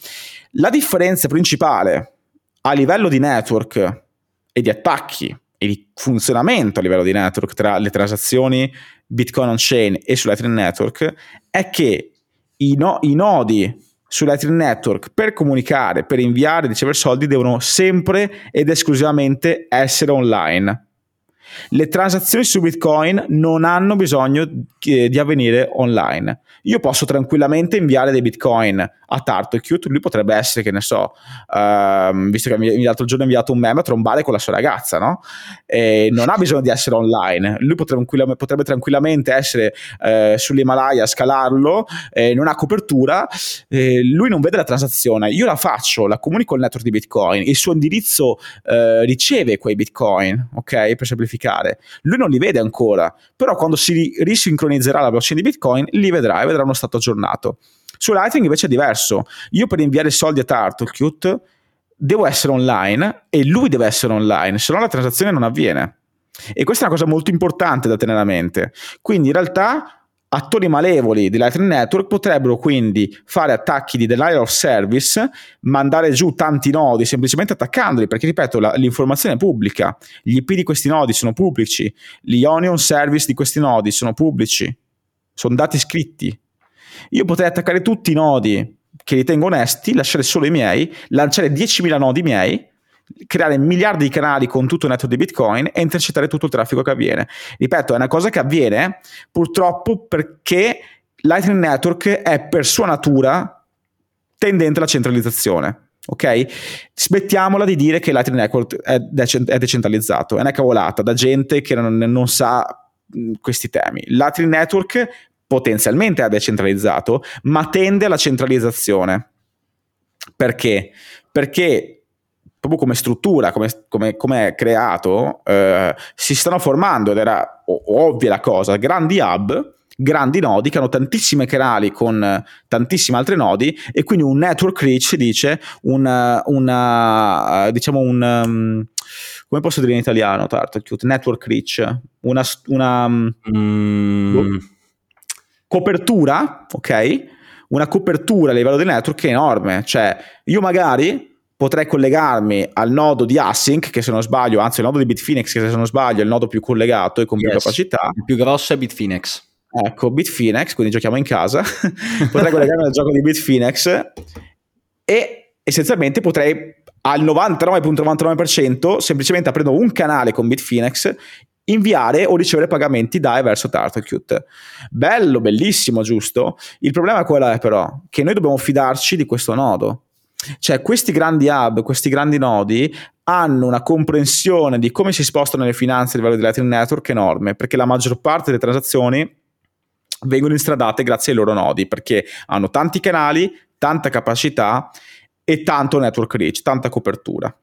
La differenza principale a livello di network e di attacchi e di funzionamento a livello di network tra le transazioni Bitcoin on chain e su Lightning Network è che i, no- i nodi su Lightning Network per comunicare, per inviare e ricevere soldi devono sempre ed esclusivamente essere online. Le transazioni su Bitcoin non hanno bisogno di avvenire online. Io posso tranquillamente inviare dei Bitcoin a Tartocute, lui potrebbe essere, che ne so, uh, visto che l'altro giorno ha inviato un meme a trombare con la sua ragazza, no? E non ha bisogno di essere online. Lui potrebbe, potrebbe tranquillamente essere uh, sull'Himalaya, scalarlo, eh, non ha copertura, eh, lui non vede la transazione. Io la faccio, la comunico al network di Bitcoin, il suo indirizzo uh, riceve quei Bitcoin, ok? Per semplificare. Lui non li vede ancora, però quando si risincronizzerà la blockchain di Bitcoin li vedrà vedrà uno stato aggiornato. Su Lightning invece è diverso. Io per inviare soldi a Turtlecute devo essere online e lui deve essere online, se no la transazione non avviene. E questa è una cosa molto importante da tenere a mente. Quindi in realtà Attori malevoli di Lightning Network potrebbero quindi fare attacchi di denial of service, mandare giù tanti nodi semplicemente attaccandoli, perché ripeto, la, l'informazione è pubblica, gli IP di questi nodi sono pubblici, gli onion service di questi nodi sono pubblici, sono dati scritti. Io potrei attaccare tutti i nodi che ritengo onesti, lasciare solo i miei, lanciare 10.000 nodi miei creare miliardi di canali con tutto il network di Bitcoin e intercettare tutto il traffico che avviene. Ripeto, è una cosa che avviene purtroppo perché Lightning Network è per sua natura tendente alla centralizzazione. Ok? Smettiamola di dire che Lightning Network è, è decentralizzato, è una cavolata da gente che non, non sa questi temi. Lightning Network potenzialmente è decentralizzato, ma tende alla centralizzazione. Perché? Perché proprio come struttura, come, come, come è creato, eh, si stanno formando, ed era ovvia la cosa, grandi hub, grandi nodi che hanno tantissime canali con tantissimi altri nodi e quindi un network reach dice una, una diciamo un um, come posso dire in italiano Tartar network reach una, una mm. Copertura ok una copertura a livello del network che è enorme cioè io magari potrei collegarmi al nodo di Async, che se non sbaglio, anzi il nodo di Bitfinex, che se non sbaglio è il nodo più collegato e con più capacità. Il più grosso è Bitfinex. Ecco, Bitfinex, quindi giochiamo in casa. <laughs> potrei collegarmi al gioco di Bitfinex e essenzialmente potrei al 99.99% semplicemente aprendo un canale con Bitfinex inviare o ricevere pagamenti da e verso Turtlecute. Bello, bellissimo, giusto? Il problema qual è però? Che noi dobbiamo fidarci di questo nodo cioè, questi grandi hub, questi grandi nodi hanno una comprensione di come si spostano le finanze a livello di Lightning Network enorme, perché la maggior parte delle transazioni vengono instradate grazie ai loro nodi, perché hanno tanti canali, tanta capacità e tanto network reach, tanta copertura.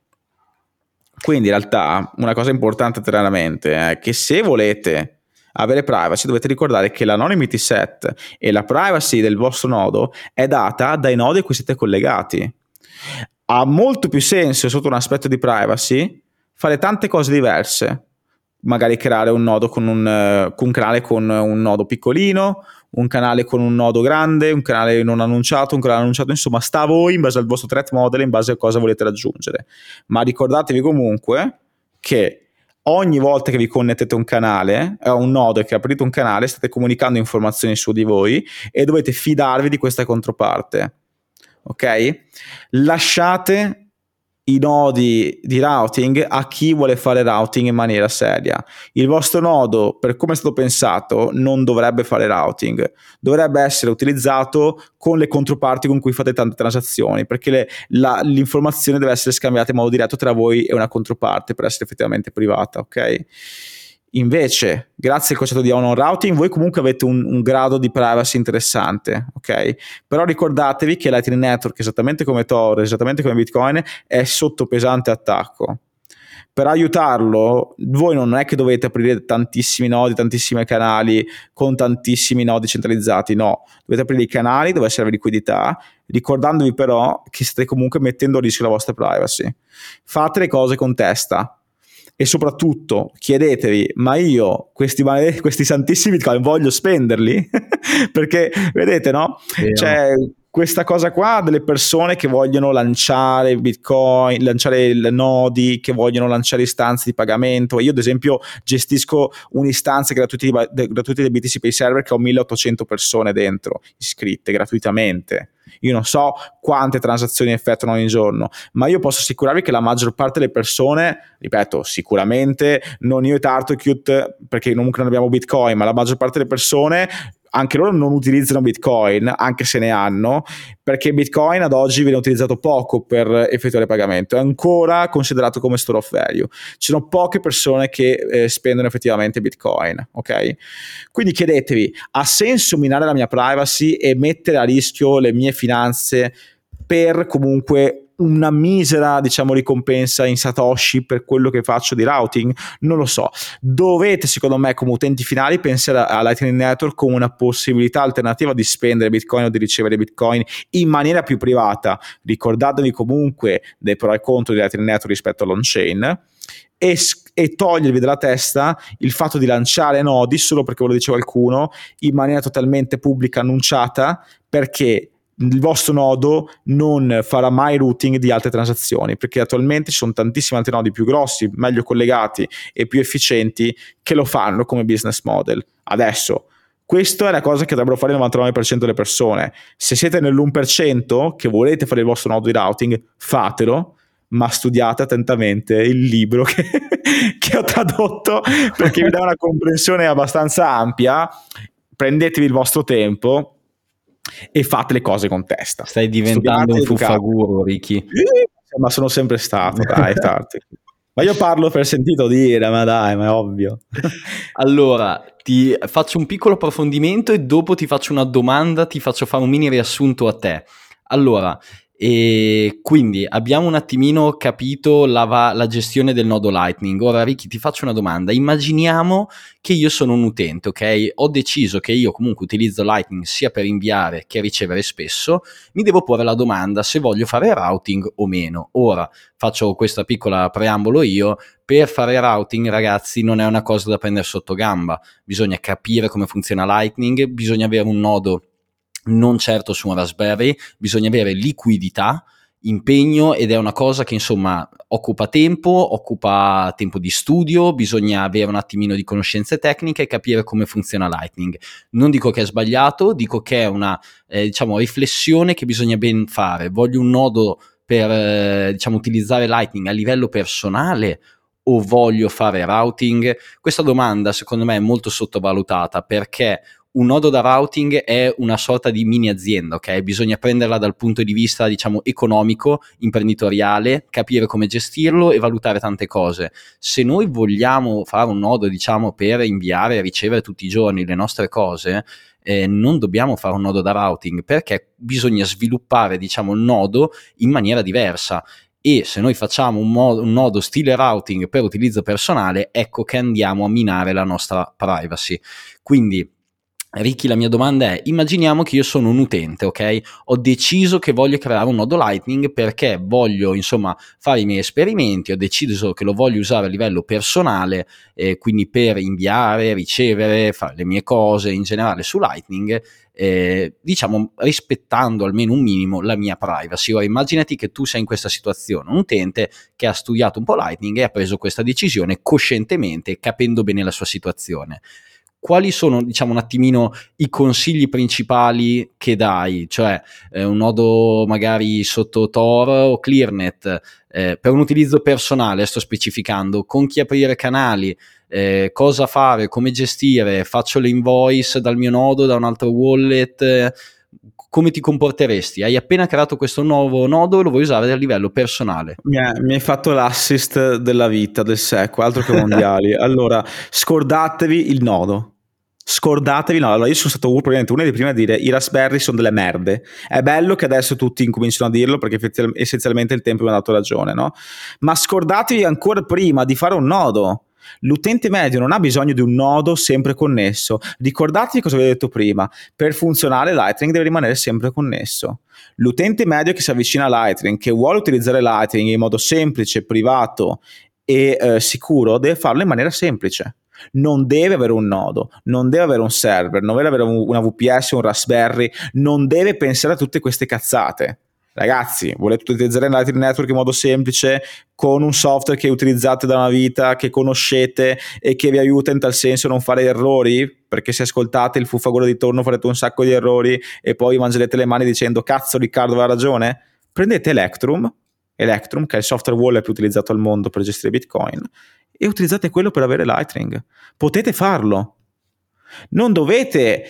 Quindi in realtà una cosa importante a tenere a mente è che se volete avere privacy dovete ricordare che l'anonymity set e la privacy del vostro nodo è data dai nodi a cui siete collegati ha molto più senso sotto un aspetto di privacy fare tante cose diverse. Magari creare un nodo con un, uh, un canale con un nodo piccolino, un canale con un nodo grande, un canale non annunciato, un canale annunciato, insomma, sta a voi in base al vostro threat model, in base a cosa volete raggiungere. Ma ricordatevi comunque che ogni volta che vi connettete a un canale, a un nodo che aprite un canale, state comunicando informazioni su di voi e dovete fidarvi di questa controparte ok? Lasciate i nodi di routing a chi vuole fare routing in maniera seria. Il vostro nodo, per come è stato pensato, non dovrebbe fare routing, dovrebbe essere utilizzato con le controparti con cui fate tante transazioni, perché le, la, l'informazione deve essere scambiata in modo diretto tra voi e una controparte per essere effettivamente privata, ok? Invece, grazie al concetto di on routing, voi comunque avete un, un, grado di privacy interessante, ok? Però ricordatevi che Lightning Network, esattamente come Tor, esattamente come Bitcoin, è sotto pesante attacco. Per aiutarlo, voi non è che dovete aprire tantissimi nodi, tantissimi canali con tantissimi nodi centralizzati, no. Dovete aprire i canali dove serve liquidità, ricordandovi però che state comunque mettendo a rischio la vostra privacy. Fate le cose con testa, e soprattutto chiedetevi ma io questi, <laughs> questi santissimi bitcoin voglio spenderli <laughs> perché vedete no yeah. cioè questa cosa qua delle persone che vogliono lanciare Bitcoin, lanciare nodi, che vogliono lanciare istanze di pagamento. Io ad esempio gestisco un'istanza gratuita del BTC Pay Server che ho 1800 persone dentro iscritte gratuitamente. Io non so quante transazioni effettuano ogni giorno, ma io posso assicurarvi che la maggior parte delle persone, ripeto, sicuramente non io e Tartocute, perché comunque non abbiamo Bitcoin, ma la maggior parte delle persone anche loro non utilizzano Bitcoin, anche se ne hanno, perché Bitcoin ad oggi viene utilizzato poco per effettuare pagamento, è ancora considerato come store of value. Ci sono poche persone che eh, spendono effettivamente Bitcoin, ok? Quindi chiedetevi, ha senso minare la mia privacy e mettere a rischio le mie finanze per comunque una misera, diciamo, ricompensa in Satoshi per quello che faccio di routing? Non lo so. Dovete, secondo me, come utenti finali, pensare a Lightning Network come una possibilità alternativa di spendere Bitcoin o di ricevere Bitcoin in maniera più privata. Ricordatevi comunque dei pro e contro di Lightning Network rispetto all'on-chain. E, e, togliervi dalla testa il fatto di lanciare nodi solo perché ve lo dice qualcuno in maniera totalmente pubblica annunciata perché il vostro nodo non farà mai routing di altre transazioni perché attualmente ci sono tantissimi altri nodi più grossi, meglio collegati e più efficienti che lo fanno come business model. Adesso, questa è la cosa che dovrebbero fare il 99% delle persone. Se siete nell'1% che volete fare il vostro nodo di routing, fatelo, ma studiate attentamente il libro che, <laughs> che ho tradotto perché vi dà una comprensione abbastanza ampia. Prendetevi il vostro tempo e fate le cose con testa. Stai diventando Studiate un fuffaguro, Ricky. Eh, ma sono sempre stato, dai, <laughs> tardi. Ma io parlo per sentito dire, ma dai, ma è ovvio. <laughs> allora, ti faccio un piccolo approfondimento e dopo ti faccio una domanda, ti faccio fare un mini riassunto a te. Allora, e quindi abbiamo un attimino capito la, va- la, gestione del nodo Lightning. Ora, Ricky, ti faccio una domanda. Immaginiamo che io sono un utente, ok? Ho deciso che io comunque utilizzo Lightning sia per inviare che ricevere spesso. Mi devo porre la domanda se voglio fare routing o meno. Ora faccio questa piccola preambolo io. Per fare routing, ragazzi, non è una cosa da prendere sotto gamba. Bisogna capire come funziona Lightning, bisogna avere un nodo non certo su un Raspberry, bisogna avere liquidità, impegno ed è una cosa che insomma occupa tempo, occupa tempo di studio, bisogna avere un attimino di conoscenze tecniche e capire come funziona Lightning. Non dico che è sbagliato, dico che è una eh, diciamo, riflessione che bisogna ben fare. Voglio un nodo per eh, diciamo, utilizzare Lightning a livello personale o voglio fare routing? Questa domanda secondo me è molto sottovalutata perché un nodo da routing è una sorta di mini azienda, ok? Bisogna prenderla dal punto di vista, diciamo, economico, imprenditoriale, capire come gestirlo e valutare tante cose. Se noi vogliamo fare un nodo, diciamo, per inviare e ricevere tutti i giorni le nostre cose, eh, non dobbiamo fare un nodo da routing perché bisogna sviluppare, diciamo, il nodo in maniera diversa e se noi facciamo un, modo, un, nodo stile routing per utilizzo personale, ecco che andiamo a minare la nostra privacy. Quindi Ricky, la mia domanda è, immaginiamo che io sono un utente, ok? Ho deciso che voglio creare un nodo Lightning perché voglio, insomma, fare i miei esperimenti, ho deciso che lo voglio usare a livello personale, eh, quindi per inviare, ricevere, fare le mie cose in generale su Lightning, eh, diciamo, rispettando almeno un minimo la mia privacy. Ora, immaginati che tu sei in questa situazione, un utente che ha studiato un po' Lightning e ha preso questa decisione coscientemente, capendo bene la sua situazione quali sono, diciamo, un attimino i consigli principali che dai? Cioè, eh, un nodo magari sotto Tor o ClearNet, eh, per un utilizzo personale, sto specificando, con chi aprire canali, eh, cosa fare, come gestire, faccio le invoice dal mio nodo, da un altro wallet, come ti comporteresti? Hai appena creato questo nuovo nodo e lo vuoi usare a livello personale. Mi, è, mi hai fatto l'assist della vita, del secco, altro che mondiali. <laughs> allora, scordatevi il nodo scordatevi, no, allora io sono stato probabilmente uno dei primi a dire i Raspberry sono delle merde. È bello che adesso tutti incominciano a dirlo perché essenzialmente il tempo mi ha dato ragione, no? Ma scordatevi ancora prima di fare un nodo. L'utente medio non ha bisogno di un nodo sempre connesso. Ricordatevi cosa vi ho detto prima. Per funzionare Lightning deve rimanere sempre connesso. L'utente medio che si avvicina a Lightning, che vuole utilizzare Lightning in modo semplice, privato e eh, sicuro, deve farlo in maniera semplice non deve avere un nodo, non deve avere un server, non deve avere una VPS, un Raspberry, non deve pensare a tutte queste cazzate. Ragazzi, volete utilizzare Lightning Network in modo semplice con un software che utilizzate da una vita, che conoscete e che vi aiuta in tal senso a non fare errori? Perché se ascoltate il fuffagoro di torno farete un sacco di errori e poi mangerete le mani dicendo cazzo Riccardo aveva ragione? Prendete Electrum, Electrum che è il software wallet più utilizzato al mondo per gestire Bitcoin e utilizzate quello per avere Lightning. Potete farlo. Non dovete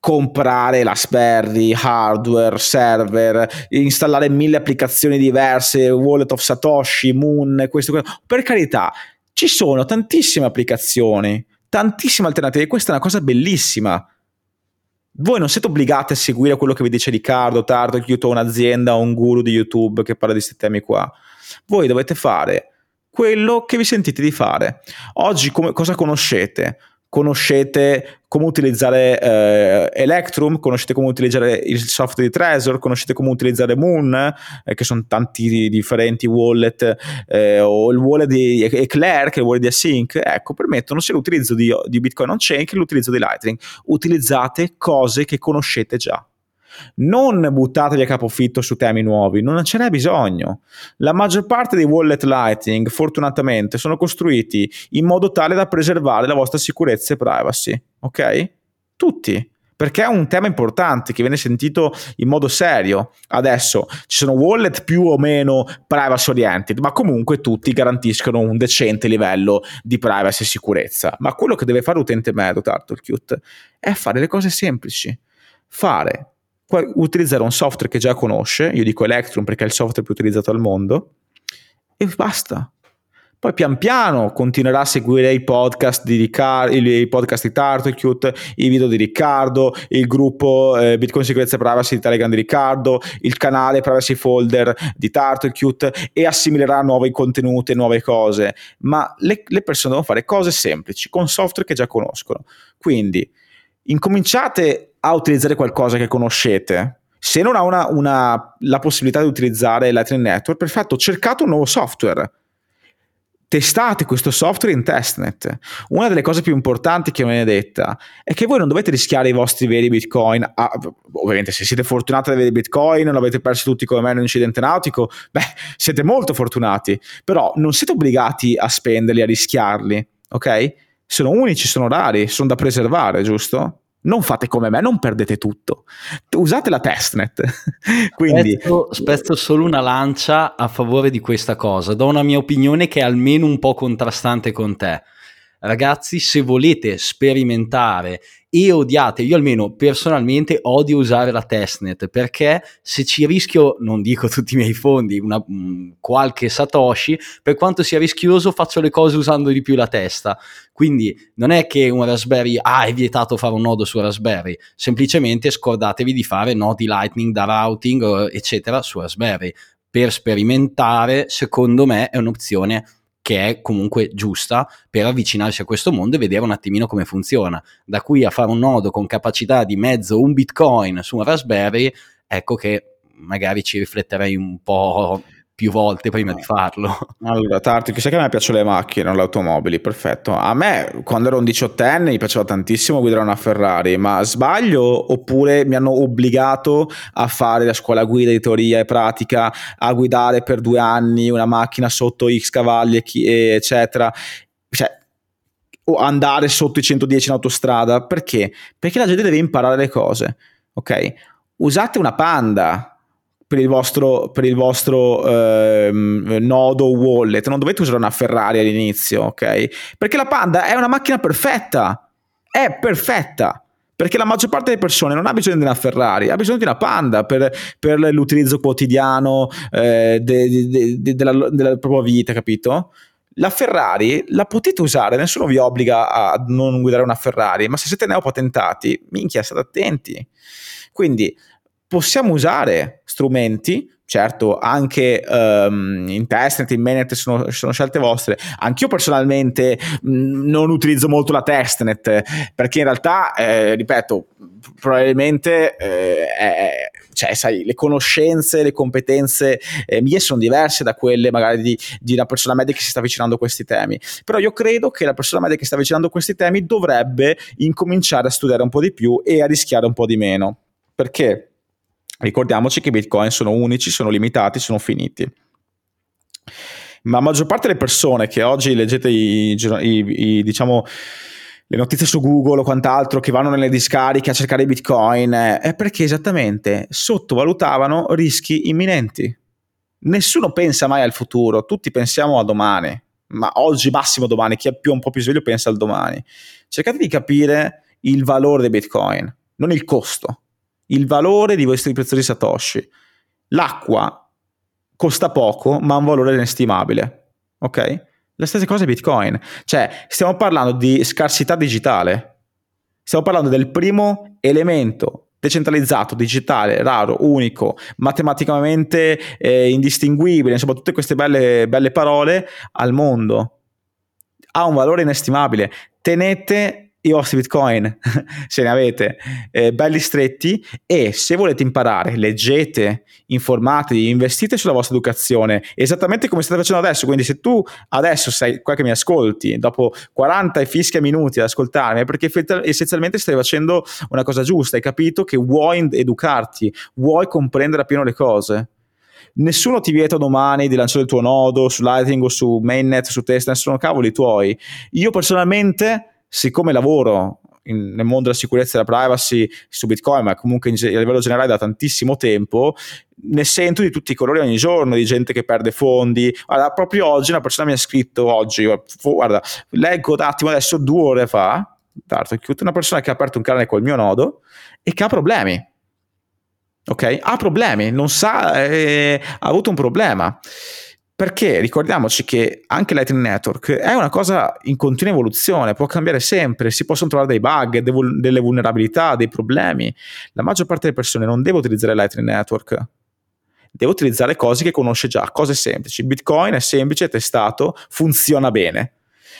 comprare la Sperry, hardware, server, installare mille applicazioni diverse, Wallet of Satoshi, Moon, questo, questo. Per carità, ci sono tantissime applicazioni, tantissime alternative. Questa è una cosa bellissima. Voi non siete obbligati a seguire quello che vi dice Riccardo, Tardo, ho un'azienda o un guru di YouTube che parla di questi temi qua. Voi dovete fare quello che vi sentite di fare. Oggi come, cosa conoscete? conoscete come utilizzare eh, Electrum, conoscete come utilizzare il software di Trezor, conoscete come utilizzare Moon, eh, che sono tanti differenti wallet, eh, o il wallet di Eclair, che è il wallet di Async, ecco, permettono sia l'utilizzo di, di Bitcoin on-chain che l'utilizzo di Lightning. Utilizzate cose che conoscete già. Non buttatevi a capofitto su temi nuovi, non ce n'è bisogno. La maggior parte dei wallet Lightning, fortunatamente, sono costruiti in modo tale da preservare la vostra sicurezza e privacy. Ok? Tutti perché è un tema importante che viene sentito in modo serio. Adesso ci sono wallet più o meno privacy oriented, ma comunque tutti garantiscono un decente livello di privacy e sicurezza. Ma quello che deve fare l'utente medio, Turtlecute, è fare le cose semplici. Fare utilizzare un software che già conosce, io dico Electrum perché è il software più utilizzato al mondo, e basta. Poi pian piano continuerà a seguire i podcast di Riccardo, i podcast di Turtlecute, i video di Riccardo, il gruppo eh, Bitcoin Sicurezza e Privacy di Telegram di Riccardo, il canale Privacy Folder di Turtlecute e assimilerà nuovi contenuti nuove cose. Ma le, le persone devono fare cose semplici con software che già conoscono. Quindi incominciate a utilizzare qualcosa che conoscete. Se non ha una, una, la possibilità di utilizzare Lightning Network, perfetto, cercate un nuovo software. Testate questo software in testnet. Una delle cose più importanti che viene detta è che voi non dovete rischiare i vostri veri bitcoin. Ah, ovviamente, se siete fortunati ad avere bitcoin, non avete perso tutti come me in un incidente nautico, beh, siete molto fortunati. Però non siete obbligati a spenderli, a rischiarli, ok? Sono unici, sono rari, sono da preservare, giusto? Non fate come me, non perdete tutto. Usate la testnet. <laughs> Quindi spezzo, spezzo, solo una lancia a favore di questa cosa. Do una mia opinione che è almeno un po' contrastante con te. Ragazzi, se volete sperimentare e odiate, io almeno personalmente odio usare la testnet perché se ci rischio, non dico <laughs> tutti i miei fondi, una, um, qualche satoshi, per quanto sia rischioso faccio le cose usando di più la testa. Quindi non è che un Raspberry, ah è vietato fare un nodo su Raspberry, semplicemente scordatevi di fare nodi Lightning da routing eccetera su Raspberry. Per sperimentare, secondo me è un'opzione che è comunque giusta per avvicinarsi a questo mondo e vedere un attimino come funziona. Da qui a fare un nodo con capacità di mezzo un bitcoin su un Raspberry, ecco che magari ci rifletterei un po' più volte prima di farlo. Allora, Tarti, chissà che a me piacciono le macchine, non le automobili, perfetto. A me, quando ero un diciottenne, mi piaceva tantissimo guidare una Ferrari, ma sbaglio oppure mi hanno obbligato a fare la scuola guida di teoria e pratica, a guidare per due anni una macchina sotto X cavalli, eccetera. Cioè, o andare sotto i 110 in autostrada, perché? Perché la gente deve imparare le cose, ok? Usate una Panda, per il vostro, per il vostro ehm, nodo wallet, non dovete usare una Ferrari all'inizio, ok? Perché la Panda è una macchina perfetta, è perfetta. Perché la maggior parte delle persone non ha bisogno di una Ferrari, ha bisogno di una Panda per, per l'utilizzo quotidiano eh, de, de, de, della, della propria vita, capito? La Ferrari la potete usare, nessuno vi obbliga a non guidare una Ferrari, ma se siete neopatentati, minchia, state attenti. Quindi possiamo usare strumenti, certo anche um, in testnet, in mainnet sono, sono, scelte vostre, anch'io personalmente mh, mm, non utilizzo molto la testnet perché in realtà, eh, ripeto, probabilmente eh, è, cioè, sai, le conoscenze, le competenze eh, mie sono diverse da quelle magari di, di, una persona media che si sta avvicinando a questi temi. Però io credo che la persona media che sta avvicinando a questi temi dovrebbe incominciare a studiare un po' di più e a rischiare un po' di meno. Perché? Ricordiamoci che i bitcoin sono unici, sono limitati, sono finiti. Ma la maggior parte delle persone che oggi leggete i, i, i diciamo, le notizie su Google o quant'altro che vanno nelle discariche a cercare i bitcoin è perché esattamente sottovalutavano rischi imminenti. Nessuno pensa mai al futuro, tutti pensiamo a domani, ma oggi massimo domani, chi è più, un po' più sveglio pensa al domani. Cercate di capire il valore dei bitcoin, non il costo il valore di questi preziosi Satoshi. L'acqua costa poco, ma ha un valore inestimabile. Ok? La stessa cosa è Bitcoin. Cioè, stiamo parlando di scarsità digitale. Stiamo parlando del primo elemento decentralizzato, digitale, raro, unico, matematicamente eh, indistinguibile, insomma tutte queste belle, belle parole al mondo. Ha un valore inestimabile. Tenete i vostri bitcoin, <laughs> se ne avete, eh, belli stretti e se volete imparare, leggete, informatevi, investite sulla vostra educazione, esattamente come state facendo adesso, quindi se tu adesso sei qua che mi ascolti, dopo 40 e fischia minuti ad ascoltarmi, è perché essenzialmente stai facendo una cosa giusta, hai capito che vuoi educarti, vuoi comprendere appieno le cose. Nessuno ti vieta domani di lanciare il tuo nodo su Lightning o su Mainnet, su Tesla, sono cavoli tuoi. Io personalmente siccome lavoro in, nel mondo della sicurezza e della privacy su Bitcoin, ma comunque in, a livello generale da tantissimo tempo, ne sento di tutti i colori ogni giorno, di gente che perde fondi. Guarda, proprio oggi una persona mi ha scritto oggi, guarda, leggo un attimo adesso due ore fa, una persona che ha aperto un canale col mio nodo e che ha problemi. Ok? Ha problemi, non sa, eh, ha avuto un problema. Perché ricordiamoci che anche Lightning Network è una cosa in continua evoluzione, può cambiare sempre, si possono trovare dei bug, delle vulnerabilità, dei problemi. La maggior parte delle persone non deve utilizzare Lightning Network, deve utilizzare cose che conosce già, cose semplici. Bitcoin è semplice, è testato, funziona bene.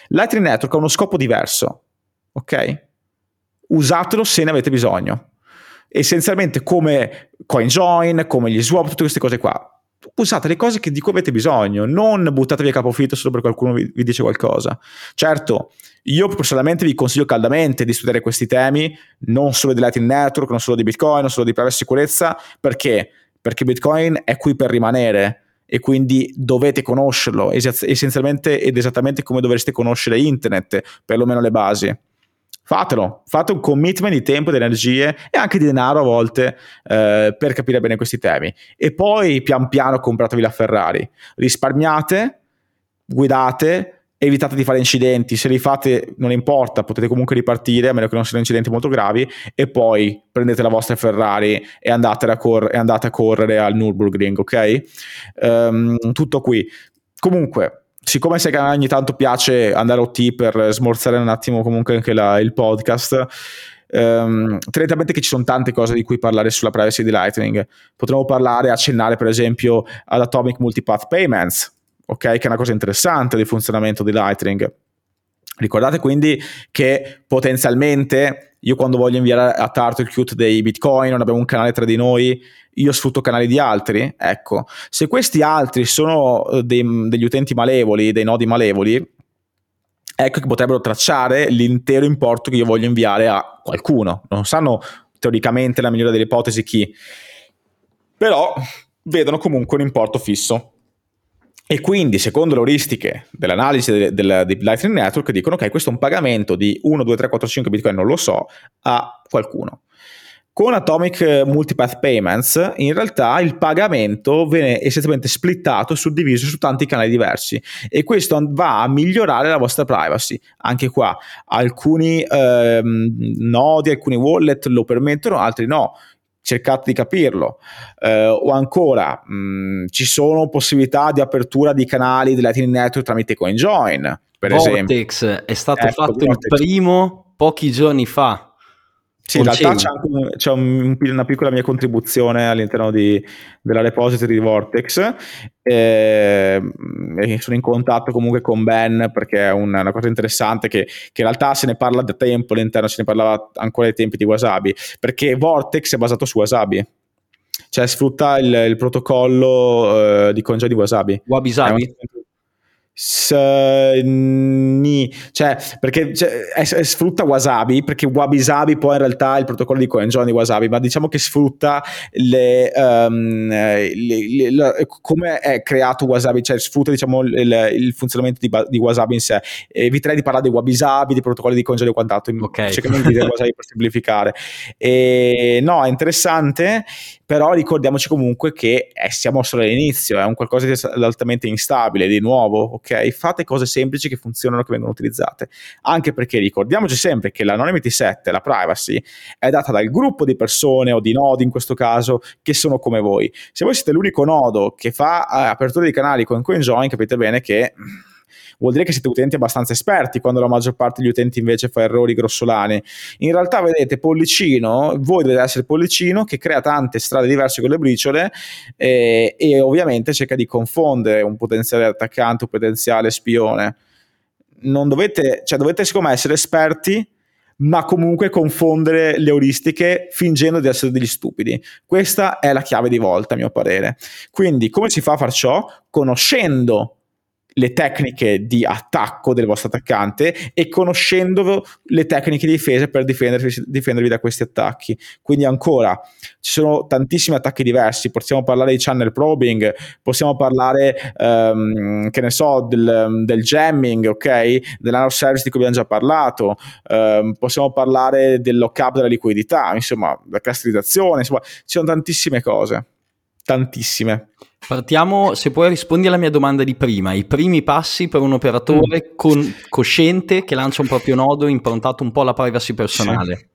Lightning Network ha uno scopo diverso, ok? Usatelo se ne avete bisogno. Essenzialmente come CoinJoin, come gli swap, tutte queste cose qua usate le cose che, di cui avete bisogno, non buttatevi a capofitto solo perché qualcuno vi, vi, dice qualcosa. Certo, io personalmente vi consiglio caldamente di studiare questi temi, non solo di Lightning Network, non solo di Bitcoin, non solo di privacy sicurezza, perché? Perché Bitcoin è qui per rimanere e quindi dovete conoscerlo essenzialmente ed esattamente come dovreste conoscere internet, perlomeno le basi fatelo, fate un commitment di tempo, di energie e anche di denaro a volte eh, per capire bene questi temi. E poi pian piano compratevi la Ferrari. Risparmiate, guidate, evitate di fare incidenti. Se li fate non importa, potete comunque ripartire, a meno che non siano incidenti molto gravi, e poi prendete la vostra Ferrari e andate a, cor- e andate a correre al Nürburgring, ok? Um, tutto qui. Comunque, siccome sai che ogni tanto piace andare OT per smorzare un attimo comunque anche la, il podcast, um, tenete a mente che ci sono tante cose di cui parlare sulla privacy di Lightning. Potremmo parlare, accennare per esempio ad Atomic Multipath Payments, ok? Che è una cosa interessante del funzionamento di Lightning. Ricordate quindi che potenzialmente io quando voglio inviare a Tartu il Qt dei Bitcoin, non abbiamo un canale tra di noi, io sfrutto canali di altri, ecco, se questi altri sono eh, dei, degli utenti malevoli, dei nodi malevoli, ecco che potrebbero tracciare l'intero importo che io voglio inviare a qualcuno. Non sanno teoricamente la migliore delle ipotesi chi, però vedono comunque un importo fisso. E quindi, secondo le euristiche dell'analisi del, del, del Lightning Network, dicono okay, questo è un pagamento di 1, 2, 3, 4, 5 bitcoin, non lo so, a qualcuno. Con Atomic Multipath Payments in realtà il pagamento viene essenzialmente splittato, suddiviso su tanti canali diversi e questo va a migliorare la vostra privacy. Anche qua alcuni ehm, nodi, alcuni wallet lo permettono, altri no cercate di capirlo. Eh, o ancora, mh, mm, ci sono possibilità di apertura di canali di Lightning Network tramite CoinJoin, per Vortex esempio. è stato ecco, fatto Vortex. il primo pochi giorni fa. Sì, in realtà c'è, anche, c'è un, una piccola mia contribuzione all'interno di, della repository di Vortex e, e, sono in contatto comunque con Ben perché è una, una cosa interessante che, che, in realtà se ne parla da tempo all'interno, se ne parlava ancora ai tempi di Wasabi, perché Vortex è basato su Wasabi. cioè sfrutta il, il protocollo uh, di congedo di Wasabi. Wabi Sabi? S- ni, cioè perché cioè, è, è sfrutta wasabi perché wabi sabi poi in realtà è il protocollo di Coenjohn di wasabi ma diciamo che sfrutta le, um, le, le, le, come è creato wasabi cioè sfrutta diciamo il, il funzionamento di, di, wasabi in sé eviterei di parlare di wabi sabi di protocolli di Coenjohn e quant'altro okay. cerchiamo di dire wasabi per semplificare e, no è interessante però ricordiamoci comunque che eh, siamo solo all'inizio è un qualcosa di altamente instabile di nuovo ok Fate cose semplici che funzionano, che vengono utilizzate. Anche perché ricordiamoci sempre che l'anonymity set, la privacy, è data dal gruppo di persone o di nodi in questo caso che sono come voi. Se voi siete l'unico nodo che fa eh, apertura di canali con CoinJoin, capite bene che vuol dire che siete utenti abbastanza esperti quando la maggior parte degli utenti invece fa errori grossolani. In realtà, vedete, Pollicino, voi dovete essere Pollicino che crea tante strade diverse con le briciole eh, e ovviamente cerca di confondere un potenziale attaccante, un potenziale spione. Non dovete, cioè dovete secondo me essere esperti ma comunque confondere le euristiche fingendo di essere degli stupidi. Questa è la chiave di volta, a mio parere. Quindi, come si fa a far ciò? Conoscendo le tecniche di attacco del vostro attaccante e conoscendo le tecniche di difesa per difendervi, da questi attacchi. Quindi ancora ci sono tantissimi attacchi diversi, possiamo parlare di channel probing, possiamo parlare um, che ne so del, del jamming, ok? Dell'anno service di cui abbiamo già parlato, um, possiamo parlare del lockup della liquidità, insomma, la clusterizzazione, insomma, ci sono tantissime cose, tantissime. Partiamo, se puoi rispondi alla mia domanda di prima, i primi passi per un operatore mm. con, cosciente che lancia un proprio nodo improntato un po' alla privacy personale. Sì.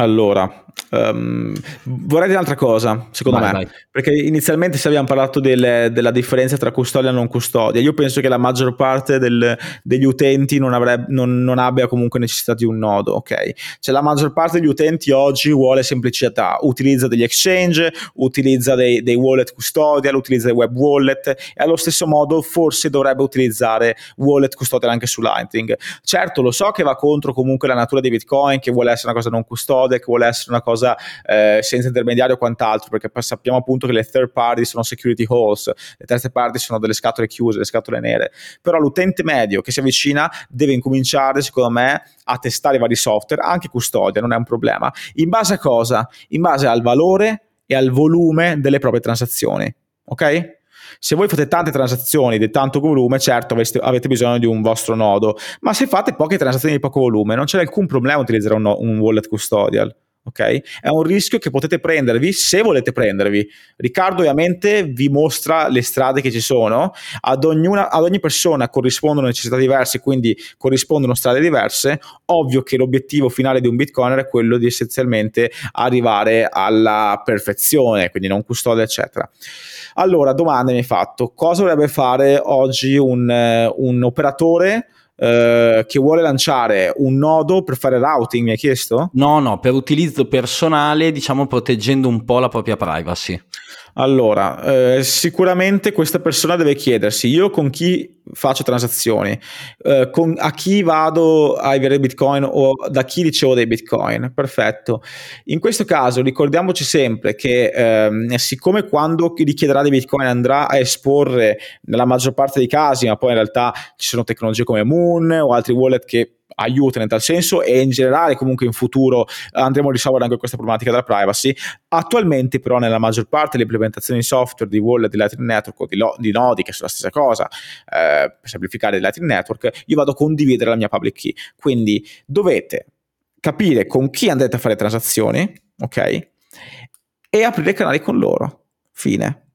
Allora, um, vorrei dire un'altra cosa, secondo vai, me, vai. perché inizialmente se abbiamo parlato del, della differenza tra custodia e non custodia, io penso che la maggior parte del, degli utenti non, avrebbe, non, non, abbia comunque necessità di un nodo, ok? Cioè la maggior parte degli utenti oggi vuole semplicità, utilizza degli exchange, utilizza dei, dei wallet custodial, utilizza dei web wallet e allo stesso modo forse dovrebbe utilizzare wallet custodial anche su Lightning. Certo, lo so che va contro comunque la natura di Bitcoin, che vuole essere una cosa non custodial, codec vuole essere una cosa eh, senza intermediario o quant'altro, perché sappiamo appunto che le third party sono security holes, le terze parti sono delle scatole chiuse, le scatole nere, però l'utente medio che si avvicina deve incominciare, secondo me, a testare i vari software, anche custodia, non è un problema. In base a cosa? In base al valore e al volume delle proprie transazioni, ok? Se voi fate tante transazioni di tanto volume, certo aveste, avete bisogno di un vostro nodo, ma se fate poche transazioni di poco volume, non c'è alcun problema utilizzare un, un wallet custodial. Okay? È un rischio che potete prendervi se volete prendervi. Riccardo ovviamente vi mostra le strade che ci sono, ad, ognuna, ad ogni persona corrispondono necessità diverse, quindi corrispondono strade diverse. Ovvio che l'obiettivo finale di un Bitcoiner è quello di essenzialmente arrivare alla perfezione, quindi non custodia, eccetera. Allora, domanda mi hai fatto, cosa dovrebbe fare oggi un, eh, un operatore eh, che vuole lanciare un nodo per fare routing, mi hai chiesto? No, no, per utilizzo personale, diciamo proteggendo un po' la propria privacy. Allora, eh, sicuramente questa persona deve chiedersi io con chi faccio transazioni, eh, con, a chi vado a avere bitcoin o da chi ricevo dei bitcoin. Perfetto. In questo caso ricordiamoci sempre che ehm, siccome quando richiederà dei bitcoin andrà a esporre nella maggior parte dei casi, ma poi in realtà ci sono tecnologie come Moon o altri wallet che aiutano in tal senso e in generale comunque in futuro andremo a risolvere anche questa problematica della privacy. Attualmente però nella maggior parte delle implementazioni di software di wallet di Lightning Network o di, lo, di nodi che sono la stessa cosa eh, per semplificare il Lightning Network, io vado a condividere la mia public key. Quindi dovete capire con chi andrete a fare transazioni, ok? E aprire canali con loro. Fine.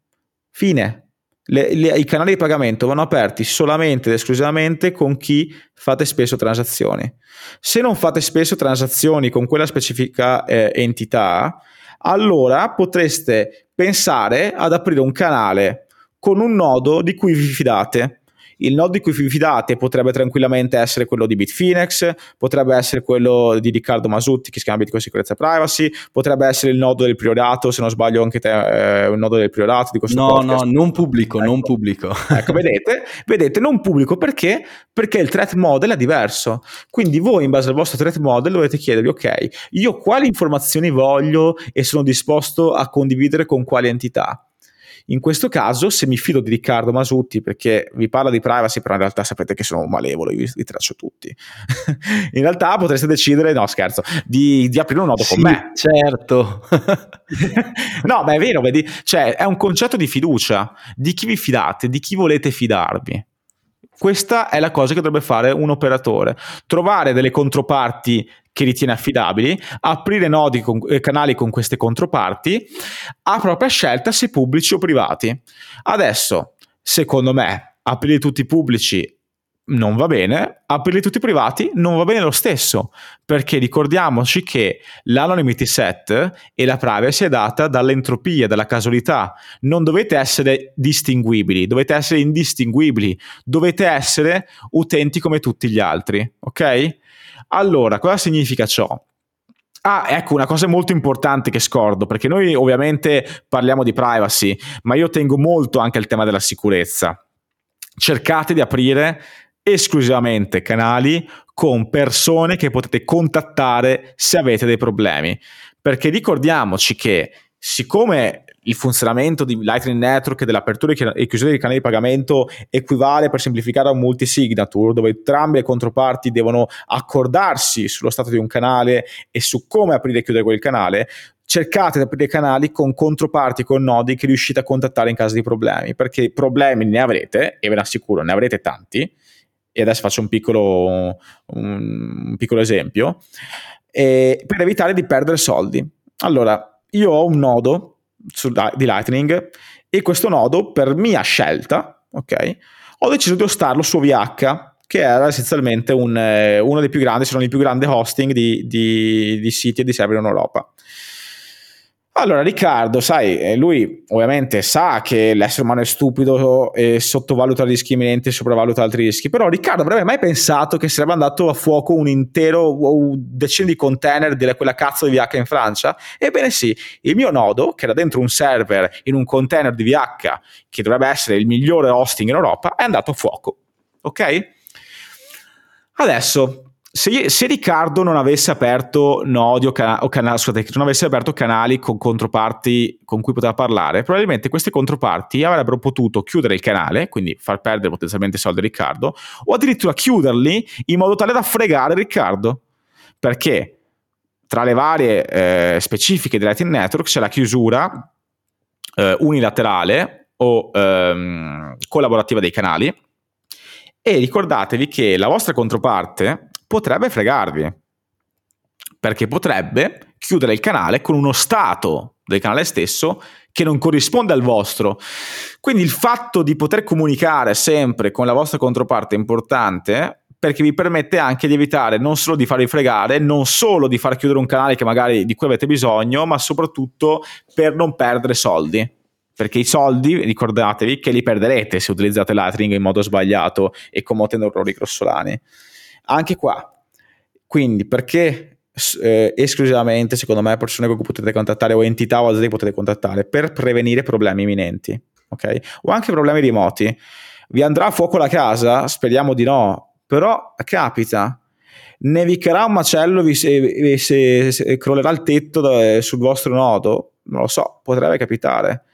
Fine. Le, le, I canali di pagamento vanno aperti solamente ed esclusivamente con chi fate spesso transazioni. Se non fate spesso transazioni con quella specifica eh, entità, allora potreste pensare ad aprire un canale con un nodo di cui vi fidate. Il nodo di cui vi fidate potrebbe tranquillamente essere quello di Bitfinex, potrebbe essere quello di Riccardo Masutti che si chiama Bitcoin Sicurezza e Privacy, potrebbe essere il nodo del priorato, se non sbaglio anche te, eh, un nodo del priorato di questo No, podcast. no, non pubblico, ecco. non pubblico. ecco, vedete, vedete, non pubblico perché? Perché il threat model è diverso. Quindi voi in base al vostro threat model dovete chiedervi, ok, io quali informazioni voglio e sono disposto a condividere con quali entità? In questo caso, se mi fido di Riccardo Masutti, perché vi parla di privacy, però in realtà sapete che sono malevolo, io vi traccio tutti. <laughs> in realtà potreste decidere, no scherzo, di, di aprire un nodo sì, con me. Certo. <laughs> no, ma è vero, vedi, cioè è un concetto di fiducia, di chi vi fidate, di chi volete fidarvi. Questa è la cosa che dovrebbe fare un operatore, trovare delle controparti che ritiene affidabili, aprire nodi con, eh, canali con queste controparti a propria scelta se pubblici o privati. Adesso, secondo me, aprire tutti pubblici non va bene, aprirli tutti privati non va bene lo stesso, perché ricordiamoci che l'anonymity set e la privacy è data dall'entropia, dalla casualità. Non dovete essere distinguibili, dovete essere indistinguibili, dovete essere utenti come tutti gli altri, ok? Allora, cosa significa ciò? Ah, ecco, una cosa molto importante che scordo, perché noi ovviamente parliamo di privacy, ma io tengo molto anche al tema della sicurezza. Cercate di aprire esclusivamente canali con persone che potete contattare se avete dei problemi. Perché ricordiamoci che siccome il funzionamento di Lightning Network e dell'apertura e chiusura dei canali di pagamento equivale per semplificare a un multisignature dove entrambe le controparti devono accordarsi sullo stato di un canale e su come aprire e chiudere quel canale, cercate di aprire canali con controparti, con nodi che riuscite a contattare in caso di problemi, perché problemi ne avrete, e ve ne assicuro, ne avrete tanti, e adesso faccio un piccolo, un, un piccolo esempio, eh, per evitare di perdere soldi. Allora, io ho un nodo su, di Lightning e questo nodo per mia scelta, ok, ho deciso di hostarlo su OVH che era essenzialmente un, eh, uno dei più grandi, se non il più grande hosting di, di, di siti e di server in Europa. Allora, Riccardo, sai, eh, lui ovviamente sa che l'essere umano è stupido e sottovaluta rischi imminenti e sopravvaluta altri rischi, però Riccardo avrebbe mai pensato che sarebbe andato a fuoco un intero decine di container di quella cazzo di VH in Francia? Ebbene sì, il mio nodo, che era dentro un server in un container di VH, che dovrebbe essere il migliore hosting in Europa, è andato a fuoco. Ok? Adesso, se, se, Riccardo non avesse aperto nodi o, cana- scusate, non avesse aperto canali con controparti con cui poteva parlare, probabilmente queste controparti avrebbero potuto chiudere il canale, quindi far perdere potenzialmente soldi a Riccardo, o addirittura chiuderli in modo tale da fregare Riccardo. Perché tra le varie eh, specifiche di Lightning Network c'è la chiusura eh, unilaterale o ehm, collaborativa dei canali. E ricordatevi che la vostra controparte potrebbe fregarvi. Perché potrebbe chiudere il canale con uno stato del canale stesso che non corrisponde al vostro. Quindi il fatto di poter comunicare sempre con la vostra controparte è importante perché vi permette anche di evitare non solo di farvi fregare, non solo di far chiudere un canale che magari di cui avete bisogno, ma soprattutto per non perdere soldi. Perché i soldi, ricordatevi che li perderete se utilizzate Lightning in modo sbagliato e commettendo errori grossolani anche qua. Quindi perché eh, esclusivamente, secondo me, persone cui potete contattare o entità o aziende che potete contattare per prevenire problemi imminenti, ok? O anche problemi remoti. Vi andrà a fuoco la casa? Speriamo di no, però capita. Nevicherà un macello, vi se, se, se crollerà il tetto da, sul vostro nodo? Non lo so, potrebbe capitare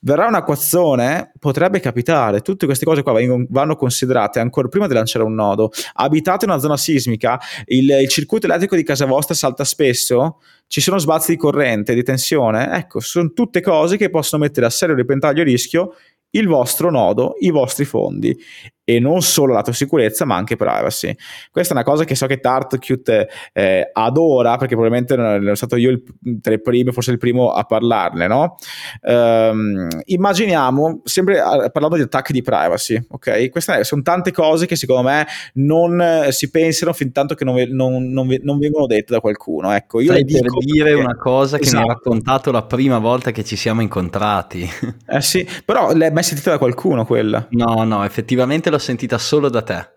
verrà un acquazzone, potrebbe capitare. Tutte queste cose qua vanno considerate ancora prima di lanciare un nodo. Abitate una zona sismica, il, il circuito elettrico di casa vostra salta spesso, ci sono sbalzi di corrente, di tensione. Ecco, sono tutte cose che possono mettere a serio repentaglio e rischio il vostro nodo, i vostri fondi e non solo lato sicurezza ma anche privacy. Questa è una cosa che so che Tartcute eh, adora perché probabilmente sono stato io il, tra i primi, forse il primo a parlarne, no? Um, immaginiamo, sempre parlando di attacchi di privacy, ok? Queste sono tante cose che secondo me non si pensano fin tanto che non, non, non, non vengono dette da qualcuno. Ecco, io Stai per dire perché... una cosa che esatto. mi esatto. raccontato la prima volta che ci siamo incontrati. Eh sì, però l'hai mai sentita da qualcuno quella? No, no, effettivamente l'ho sentita solo da te.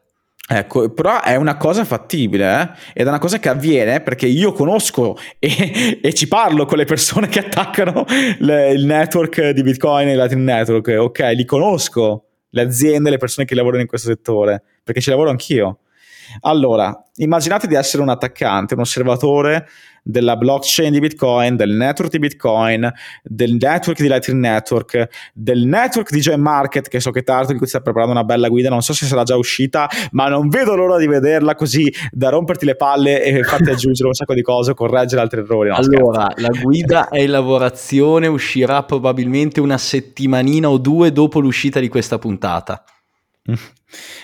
Ecco, però è una cosa fattibile, eh? ed è una cosa che avviene perché io conosco e, e ci parlo con le persone che attaccano le, il network di Bitcoin e Latin Network, ok? Li conosco, le aziende, le persone che lavorano in questo settore, perché ci lavoro anch'io. Allora, immaginate di essere un attaccante, un osservatore della blockchain di Bitcoin, del network di Bitcoin, del network di Lightning Network, del network di Join Market, che so che Tarto di cui sta preparando una bella guida, non so se sarà già uscita, ma non vedo l'ora di vederla così da romperti le palle e farti aggiungere un sacco di cose, correggere altri errori. No, allora, scherzo. la guida è in lavorazione, uscirà probabilmente una settimanina o due dopo l'uscita di questa puntata.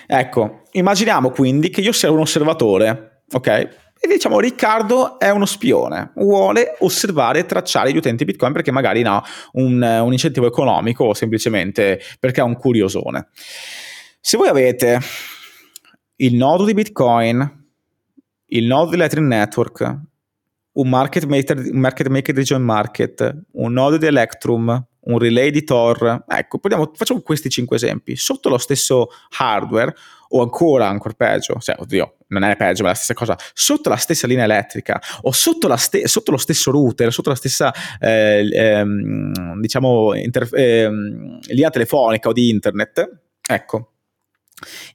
Ecco, immaginiamo quindi che io sia un osservatore, ok? E diciamo Riccardo è uno spione, vuole osservare e tracciare gli utenti Bitcoin perché magari ha un, un incentivo economico o semplicemente perché è un curiosone. Se voi avete il nodo di Bitcoin, il nodo di Lightning Network, un market maker, market maker di Join Market, un nodo di Electrum, un relay di Tor. Ecco, prendiamo, facciamo questi cinque esempi. Sotto lo stesso hardware, o ancora, ancora peggio, cioè, oddio, non è peggio, ma è la stessa cosa, sotto la stessa linea elettrica, o sotto, ste- sotto lo stesso router, sotto la stessa, eh, ehm, diciamo, inter- ehm, linea telefonica o di internet, ecco.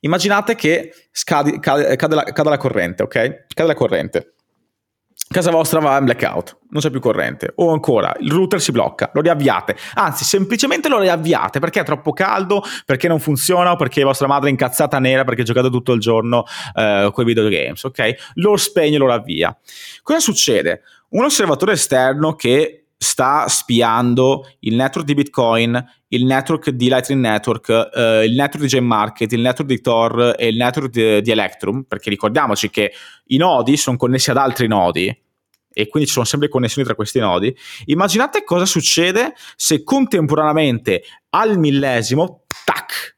Immaginate che scadi, cade, cade, la, cade la corrente, ok? Cade la corrente casa vostra va in blackout, non c'è più corrente, o ancora il router si blocca, lo riavviate, anzi semplicemente lo riavviate perché è troppo caldo, perché non funziona o perché vostra madre è incazzata nera perché giocate tutto il giorno eh, con i videogames, ok? Lo spegne e lo ravvia. Cosa succede? Un osservatore esterno che sta spiando il network di Bitcoin, il network di Lightning Network, eh, il network di Gem Market, il network di Tor e il network di, di, Electrum, perché ricordiamoci che i nodi sono connessi ad altri nodi e quindi ci sono sempre connessioni tra questi nodi. Immaginate cosa succede se contemporaneamente al millesimo, tac,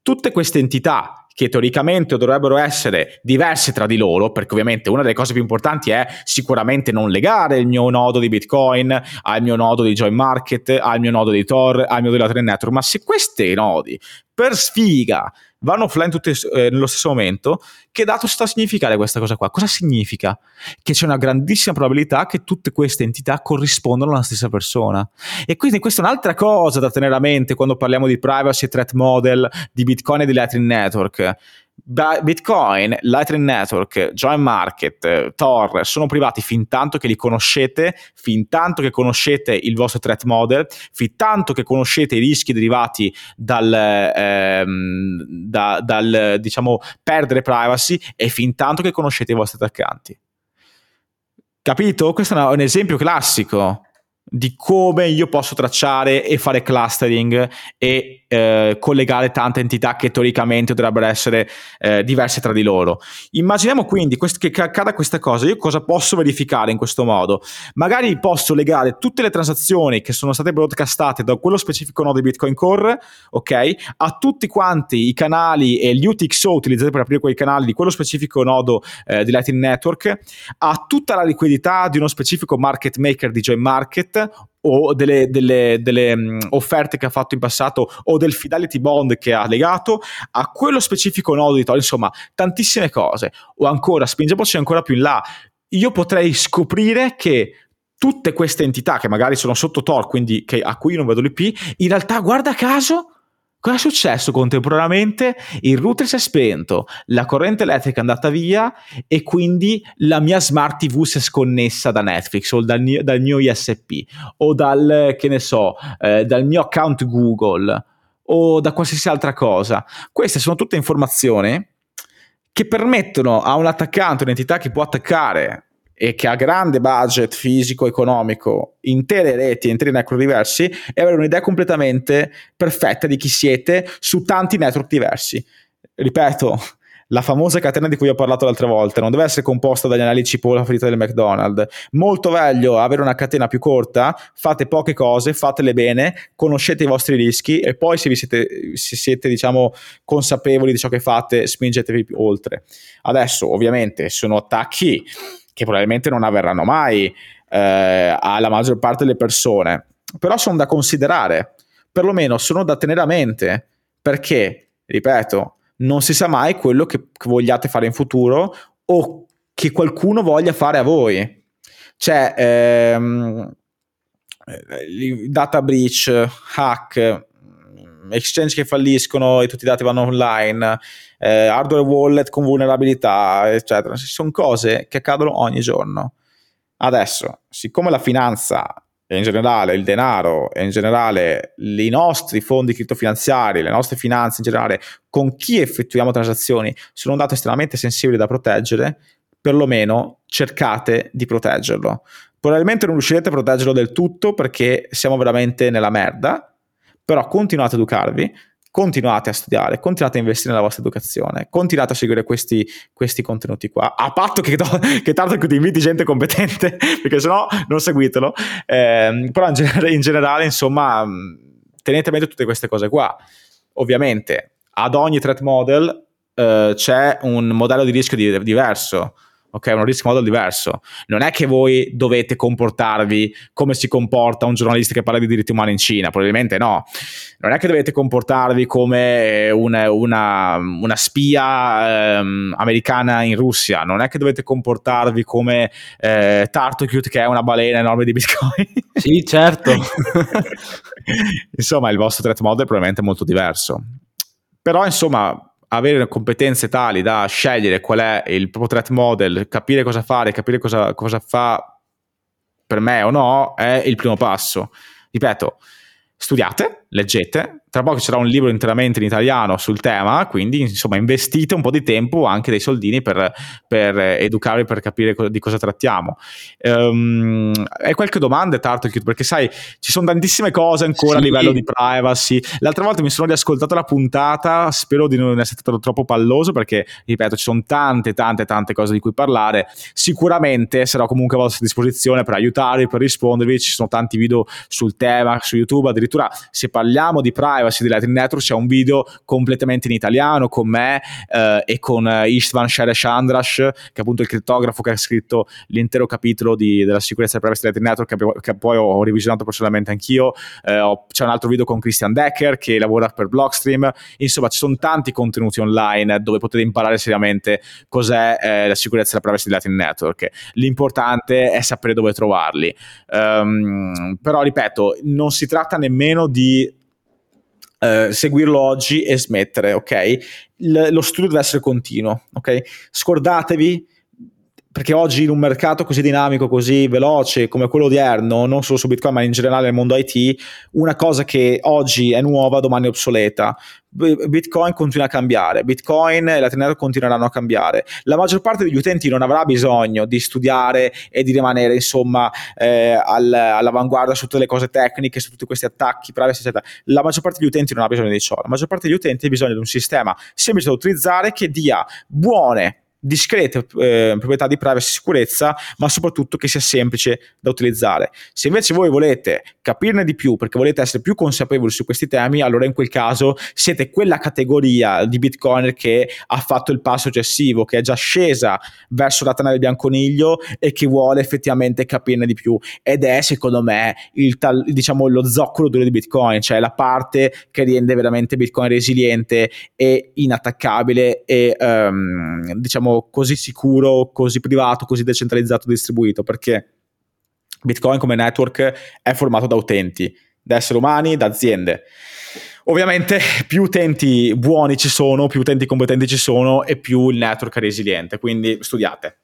tutte queste entità che teoricamente dovrebbero essere diverse tra di loro, perché ovviamente una delle cose più importanti è sicuramente non legare il mio nodo di Bitcoin al mio nodo di Join Market, al mio nodo di Tor, al mio nodo di Lateral Network, ma se questi nodi per sfiga vanno offline tutti eh, nello stesso momento, che dato sta a significare questa cosa qua? Cosa significa? Che c'è una grandissima probabilità che tutte queste entità corrispondano alla stessa persona. E quindi questa è un'altra cosa da tenere a mente quando parliamo di privacy threat model, di Bitcoin e di Lightning Network. Bitcoin, Lightning Network, Join Market, Tor sono privati fin tanto che li conoscete, fin tanto che conoscete il vostro threat model, fin tanto che conoscete i rischi derivati dal, ehm, da, dal diciamo, perdere privacy e fin tanto che conoscete i vostri attaccanti. Capito? Questo è un esempio classico di come io posso tracciare e fare clustering e eh, collegare tante entità che teoricamente dovrebbero essere eh, diverse tra di loro. Immaginiamo quindi quest- che accada questa cosa, io cosa posso verificare in questo modo? Magari posso legare tutte le transazioni che sono state broadcastate da quello specifico nodo di Bitcoin Core, ok, a tutti quanti i canali e gli UTXO utilizzati per aprire quei canali di quello specifico nodo eh, di Lightning Network, a tutta la liquidità di uno specifico market maker di Join Market o delle, delle, delle um, offerte che ha fatto in passato o del fidelity bond che ha legato a quello specifico nodo di Tor, insomma tantissime cose. O ancora spingiamoci ancora più in là. Io potrei scoprire che tutte queste entità che magari sono sotto Tor quindi che, a cui non vedo l'IP in realtà guarda caso Cosa è successo contemporaneamente? Il router si è spento, la corrente elettrica è andata via e quindi la mia smart TV si è sconnessa da Netflix o dal dal mio ISP o dal, che ne so, eh, dal mio account Google o da qualsiasi altra cosa. Queste sono tutte informazioni che permettono a un attaccante, un'entità che può attaccare e che ha grande budget fisico, economico, intere reti, interi network diversi, e avere un'idea completamente perfetta di chi siete su tanti network diversi. Ripeto, la famosa catena di cui ho parlato l'altra volta non deve essere composta dagli anelli cipolla fritta del McDonald's. Molto meglio avere una catena più corta, fate poche cose, fatele bene, conoscete i vostri rischi e poi se vi siete, se siete diciamo, consapevoli di ciò che fate, spingetevi più oltre. Adesso, ovviamente, sono attacchi che probabilmente non avverranno mai eh, alla maggior parte delle persone, però sono da considerare, perlomeno sono da tenere a mente, perché, ripeto, non si sa mai quello che, che vogliate fare in futuro o che qualcuno voglia fare a voi. Cioè, ehm, eh, data breach, hack, exchange che falliscono e tutti i dati vanno online, eh, hardware wallet con vulnerabilità, eccetera. Sono cose che accadono ogni giorno. Adesso, siccome la finanza e in generale il denaro e in generale i nostri fondi criptofinanziari, le nostre finanze in generale, con chi effettuiamo transazioni, sono un dato estremamente sensibile da proteggere, perlomeno cercate di proteggerlo. Probabilmente non riuscirete a proteggerlo del tutto perché siamo veramente nella merda, però continuate a educarvi, continuate a studiare, continuate a investire nella vostra educazione, continuate a seguire questi, questi contenuti qua, a patto che, che tanto che ti inviti gente competente, <laughs> perché sennò non seguitelo, eh, però in generale, in generale, insomma, tenete a mente tutte queste cose qua. Ovviamente, ad ogni threat model eh, c'è un modello di rischio di, diverso, ok? Un risk model diverso. Non è che voi dovete comportarvi come si comporta un giornalista che parla di diritti umani in Cina, probabilmente no. Non è che dovete comportarvi come eh, una, una, una spia ehm, americana in Russia, non è che dovete comportarvi come eh, Tartocute che è una balena enorme di Bitcoin. <laughs> Sì, certo. <laughs> insomma, il vostro threat model è probabilmente molto diverso. Però, insomma, avere competenze tali da scegliere qual è il proprio threat model, capire cosa fare, capire cosa, cosa fa per me o no, è il primo passo. Ripeto, studiate, leggete, tra poco ci sarà un libro interamente in italiano sul tema, quindi insomma investite un po' di tempo, anche dei soldini per, per educarvi, per capire co- di cosa trattiamo. Um, hai qualche domanda Tartocute? Perché sai, ci sono tantissime cose ancora sì. a livello di privacy. L'altra volta mi sono riascoltato la puntata, spero di non essere stato troppo palloso perché, ripeto, ci sono tante, tante, tante cose di cui parlare. Sicuramente sarò comunque a vostra disposizione per aiutarvi, per rispondervi. Ci sono tanti video sul tema, su YouTube, addirittura se parliamo di privacy privacy Lightning Network c'è un video completamente in italiano con me eh, e con eh, Istvan Sheresh Andrash che è appunto il crittografo che ha scritto l'intero capitolo di, della sicurezza del privacy di Lightning Network che, che poi ho, revisionato personalmente anch'io. Eh, ho, c'è un altro video con Christian Decker che lavora per Blockstream. Insomma ci sono tanti contenuti online dove potete imparare seriamente cos'è eh, la sicurezza della privacy di Lightning Network. L'importante è sapere dove trovarli. Um, però ripeto non si tratta nemmeno di Uh, seguirlo oggi e smettere, ok? L- lo studio deve essere continuo, ok? Scordatevi perché oggi in un mercato così dinamico, così veloce come quello odierno, non solo su Bitcoin ma in generale nel mondo IT, una cosa che oggi è nuova domani è obsoleta. Bitcoin continua a cambiare, Bitcoin e la Tenero continueranno a cambiare. La maggior parte degli utenti non avrà bisogno di studiare e di rimanere insomma eh, all, all'avanguardia su tutte le cose tecniche, su tutti questi attacchi, privacy, eccetera. La maggior parte degli utenti non ha bisogno di ciò. La maggior parte degli utenti ha bisogno di un sistema semplice da utilizzare che dia buone discrete eh, proprietà di privacy e sicurezza, ma soprattutto che sia semplice da utilizzare. Se invece voi volete capirne di più perché volete essere più consapevoli su questi temi, allora in quel caso siete quella categoria di Bitcoin che ha fatto il passo successivo, che è già scesa verso la tana del bianconiglio e che vuole effettivamente capirne di più. Ed è secondo me il tal, diciamo, lo zoccolo duro di Bitcoin, cioè la parte che rende veramente Bitcoin resiliente e inattaccabile e um, diciamo diciamo, così sicuro, così privato, così decentralizzato e distribuito, perché Bitcoin come network è formato da utenti, da esseri umani, da aziende. Ovviamente più utenti buoni ci sono, più utenti competenti ci sono e più il network è resiliente, quindi studiate.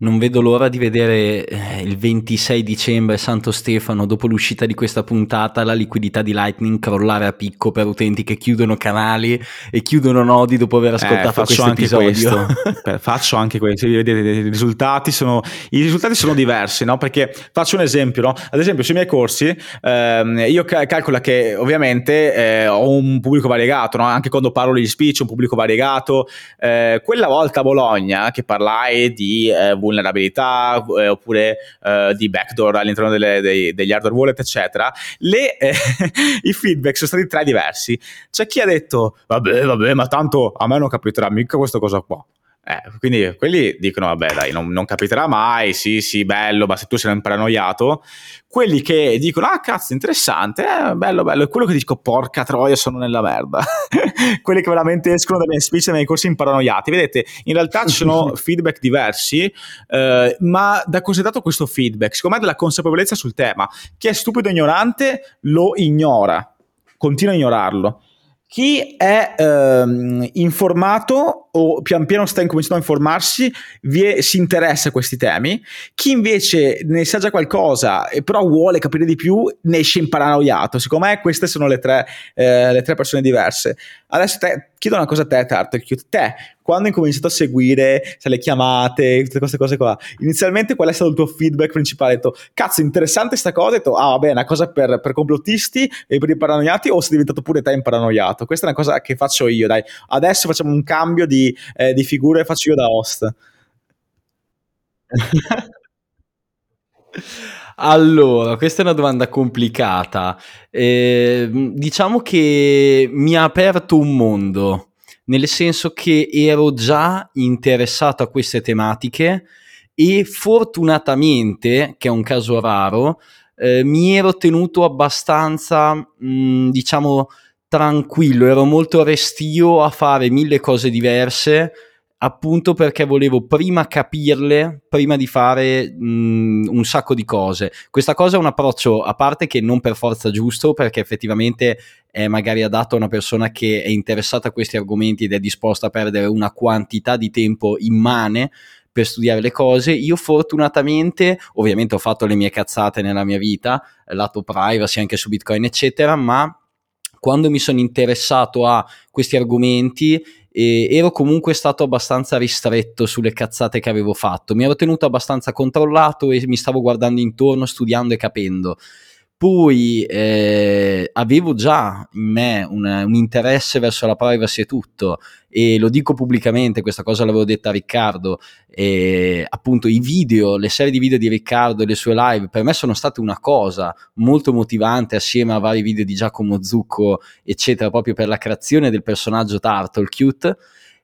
Non vedo l'ora di vedere eh, il 26 dicembre Santo Stefano, dopo l'uscita di questa puntata, la liquidità di Lightning crollare a picco per utenti che chiudono canali e chiudono nodi dopo aver eh, ascoltato eh, questo episodio. <laughs> faccio anche questo. Vedete, i risultati sono, i risultati sono diversi, no? Perché faccio un esempio, no? Ad esempio, sui miei corsi, ehm, io cal- calcolo che ovviamente eh, ho un pubblico variegato, no? Anche quando parlo di speech, un pubblico variegato. Eh, quella volta a Bologna, che parlai di eh, vulnerabilità eh, oppure eh, di backdoor all'interno delle, dei, degli hardware wallet, eccetera, le, eh, <laughs> i feedback sono stati tre diversi. C'è chi ha detto, vabbè, vabbè, ma tanto a me non capiterà mica questa cosa qua. Eh, quindi quelli dicono, vabbè dai, non, non, capiterà mai, sì sì, bello, ma se tu sei un paranoiato. Quelli che dicono, ah cazzo, interessante, eh, bello, bello. E quello che dico, porca troia, sono nella merda. <laughs> quelli che veramente escono dai miei speech, dai miei corsi imparanoiati. Vedete, in realtà ci sono <laughs> feedback diversi, eh, ma da cosa è dato questo feedback? Secondo me della consapevolezza sul tema. Chi è stupido e ignorante lo ignora, continua a ignorarlo chi è ehm, informato o pian piano sta incominciando a informarsi è, si interessa a questi temi, chi invece ne sa già qualcosa e però vuole capire di più ne esce imparanoiato. Secondo me queste sono le tre, eh, le tre persone diverse. Adesso te, chiedo una cosa a te, Tartelcute. Te, quando hai cominciato a seguire se le chiamate, tutte queste cose qua, inizialmente qual è stato il tuo feedback principale? Hai detto, cazzo, interessante sta cosa? Hai detto, ah, vabbè, è una cosa per, per complottisti e per i paranoiati o sei diventato pure te imparanoiato? Questa è una cosa che faccio io, dai. Adesso facciamo un cambio di, eh, di figure e faccio io da host. <laughs> Allora, questa è una domanda complicata. Eh, diciamo che mi ha aperto un mondo, nel senso che ero già interessato a queste tematiche e fortunatamente, che è un caso raro, eh, mi ero tenuto abbastanza, mh, diciamo, tranquillo, ero molto restio a fare mille cose diverse appunto perché volevo prima capirle prima di fare mh, un sacco di cose. Questa cosa è un approccio a parte che non per forza giusto, perché effettivamente è magari adatto a una persona che è interessata a questi argomenti ed è disposta a perdere una quantità di tempo immane per studiare le cose. Io fortunatamente, ovviamente ho fatto le mie cazzate nella mia vita, lato privacy anche su Bitcoin, eccetera, ma quando mi sono interessato a questi argomenti e ero comunque stato abbastanza ristretto sulle cazzate che avevo fatto. Mi ero tenuto abbastanza controllato e mi stavo guardando intorno, studiando e capendo. Poi eh, avevo già in me un, un, interesse verso la privacy e tutto, e lo dico pubblicamente, questa cosa l'avevo detta a Riccardo, e appunto i video, le serie di video di Riccardo e le sue live per me sono state una cosa molto motivante assieme a vari video di Giacomo Zucco, eccetera, proprio per la creazione del personaggio Turtle Cute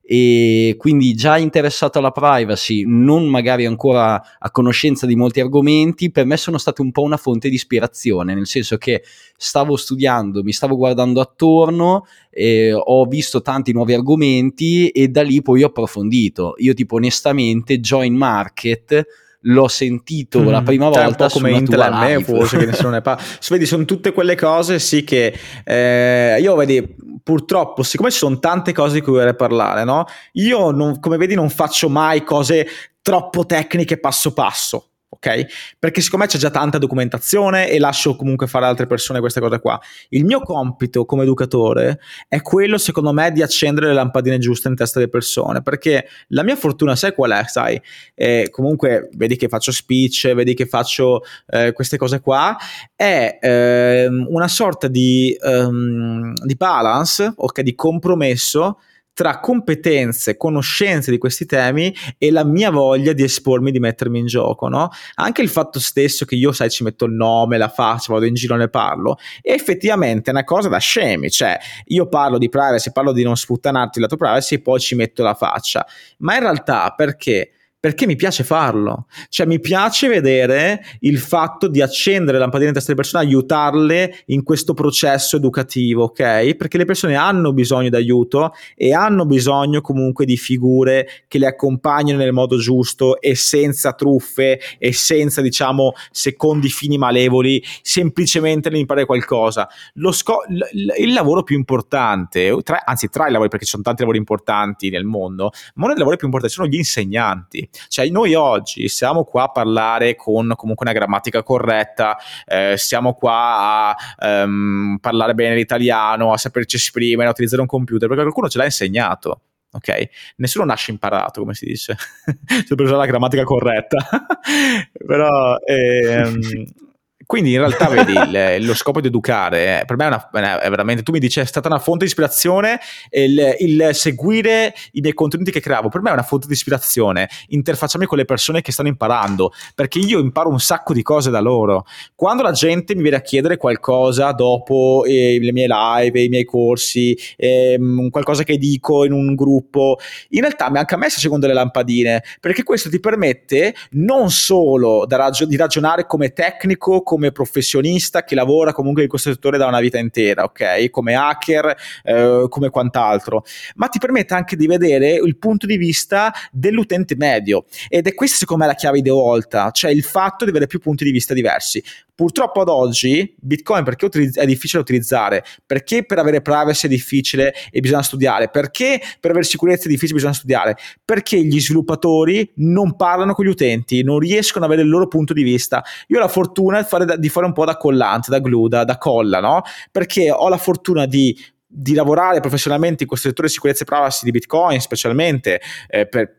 e quindi già interessato alla privacy, non magari ancora a conoscenza di molti argomenti, per me sono state un po' una fonte di ispirazione, nel senso che stavo studiando, mi stavo guardando attorno, eh, ho visto tanti nuovi argomenti e da lì poi ho approfondito. Io tipo onestamente join market l'ho sentito mm, la prima cioè volta come Intel me forse che nessuno ne parla <laughs> vedi sono tutte quelle cose sì che eh, io vedi purtroppo siccome ci sono tante cose di cui vorrei parlare no? Io non, come vedi non faccio mai cose troppo tecniche passo passo ok? Perché siccome c'è già tanta documentazione e lascio comunque fare altre persone queste cose qua. Il mio compito come educatore è quello, secondo me, di accendere le lampadine giuste in testa delle persone, perché la mia fortuna, sai qual è, sai? Eh, comunque, vedi che faccio speech, vedi che faccio eh, queste cose qua, è eh, una sorta di, um, di balance, ok, di compromesso tra competenze, conoscenze di questi temi e la mia voglia di espormi, di mettermi in gioco, no? Anche il fatto stesso che io, sai, ci metto il nome, la faccia, vado in giro e ne parlo, è effettivamente una cosa da scemi, cioè io parlo di privacy, parlo di non sputtanarti la tua privacy e poi ci metto la faccia, ma in realtà perché? Perché mi piace farlo. Cioè mi piace vedere il fatto di accendere lampadine in testa delle persone, aiutarle in questo processo educativo, ok? Perché le persone hanno bisogno di aiuto e hanno bisogno comunque di figure che le accompagnino nel modo giusto e senza truffe e senza, diciamo, secondi fini malevoli, semplicemente nell'imparare qualcosa. Sco- l- il lavoro più importante, tra- anzi tra i lavori, perché ci sono tanti lavori importanti nel mondo, ma uno dei lavori più importanti sono gli insegnanti cioè noi oggi siamo qua a parlare con comunque una grammatica corretta, eh, siamo qua a ehm, parlare bene l'italiano, a saperci esprimere, a utilizzare un computer, perché qualcuno ce l'ha insegnato. Ok, nessuno nasce imparato, come si dice, <laughs> per usare la grammatica corretta. <laughs> Però ehm, <laughs> Quindi in realtà vedi il, lo scopo di educare eh, per me è, una, è, veramente, tu mi dici è stata una fonte di ispirazione il, il, seguire i miei contenuti che creavo, per me è una fonte di ispirazione, interfacciarmi con le persone che stanno imparando, perché io imparo un sacco di cose da loro. Quando la gente mi viene a chiedere qualcosa dopo eh, le mie live, i miei corsi, eh, qualcosa che dico in un gruppo, in realtà anche a me si accendono delle lampadine, perché questo ti permette non solo ragio- di ragionare come tecnico, come professionista che lavora comunque in questo settore da una vita intera, ok? Come hacker, eh, come quant'altro, ma ti permette anche di vedere il punto di vista dell'utente medio ed è questa secondo me la chiave di volta, cioè il fatto di avere più punti di vista diversi. Purtroppo ad oggi Bitcoin perché è difficile da utilizzare? Perché per avere privacy è difficile e bisogna studiare? Perché per avere sicurezza è difficile e bisogna studiare? Perché gli sviluppatori non parlano con gli utenti, non riescono ad avere il loro punto di vista. Io ho la fortuna di fare, di fare un po' da collante, da glue, da, da colla, no? Perché ho la fortuna di di lavorare professionalmente in questo settore di sicurezza e privacy di Bitcoin, specialmente eh, per,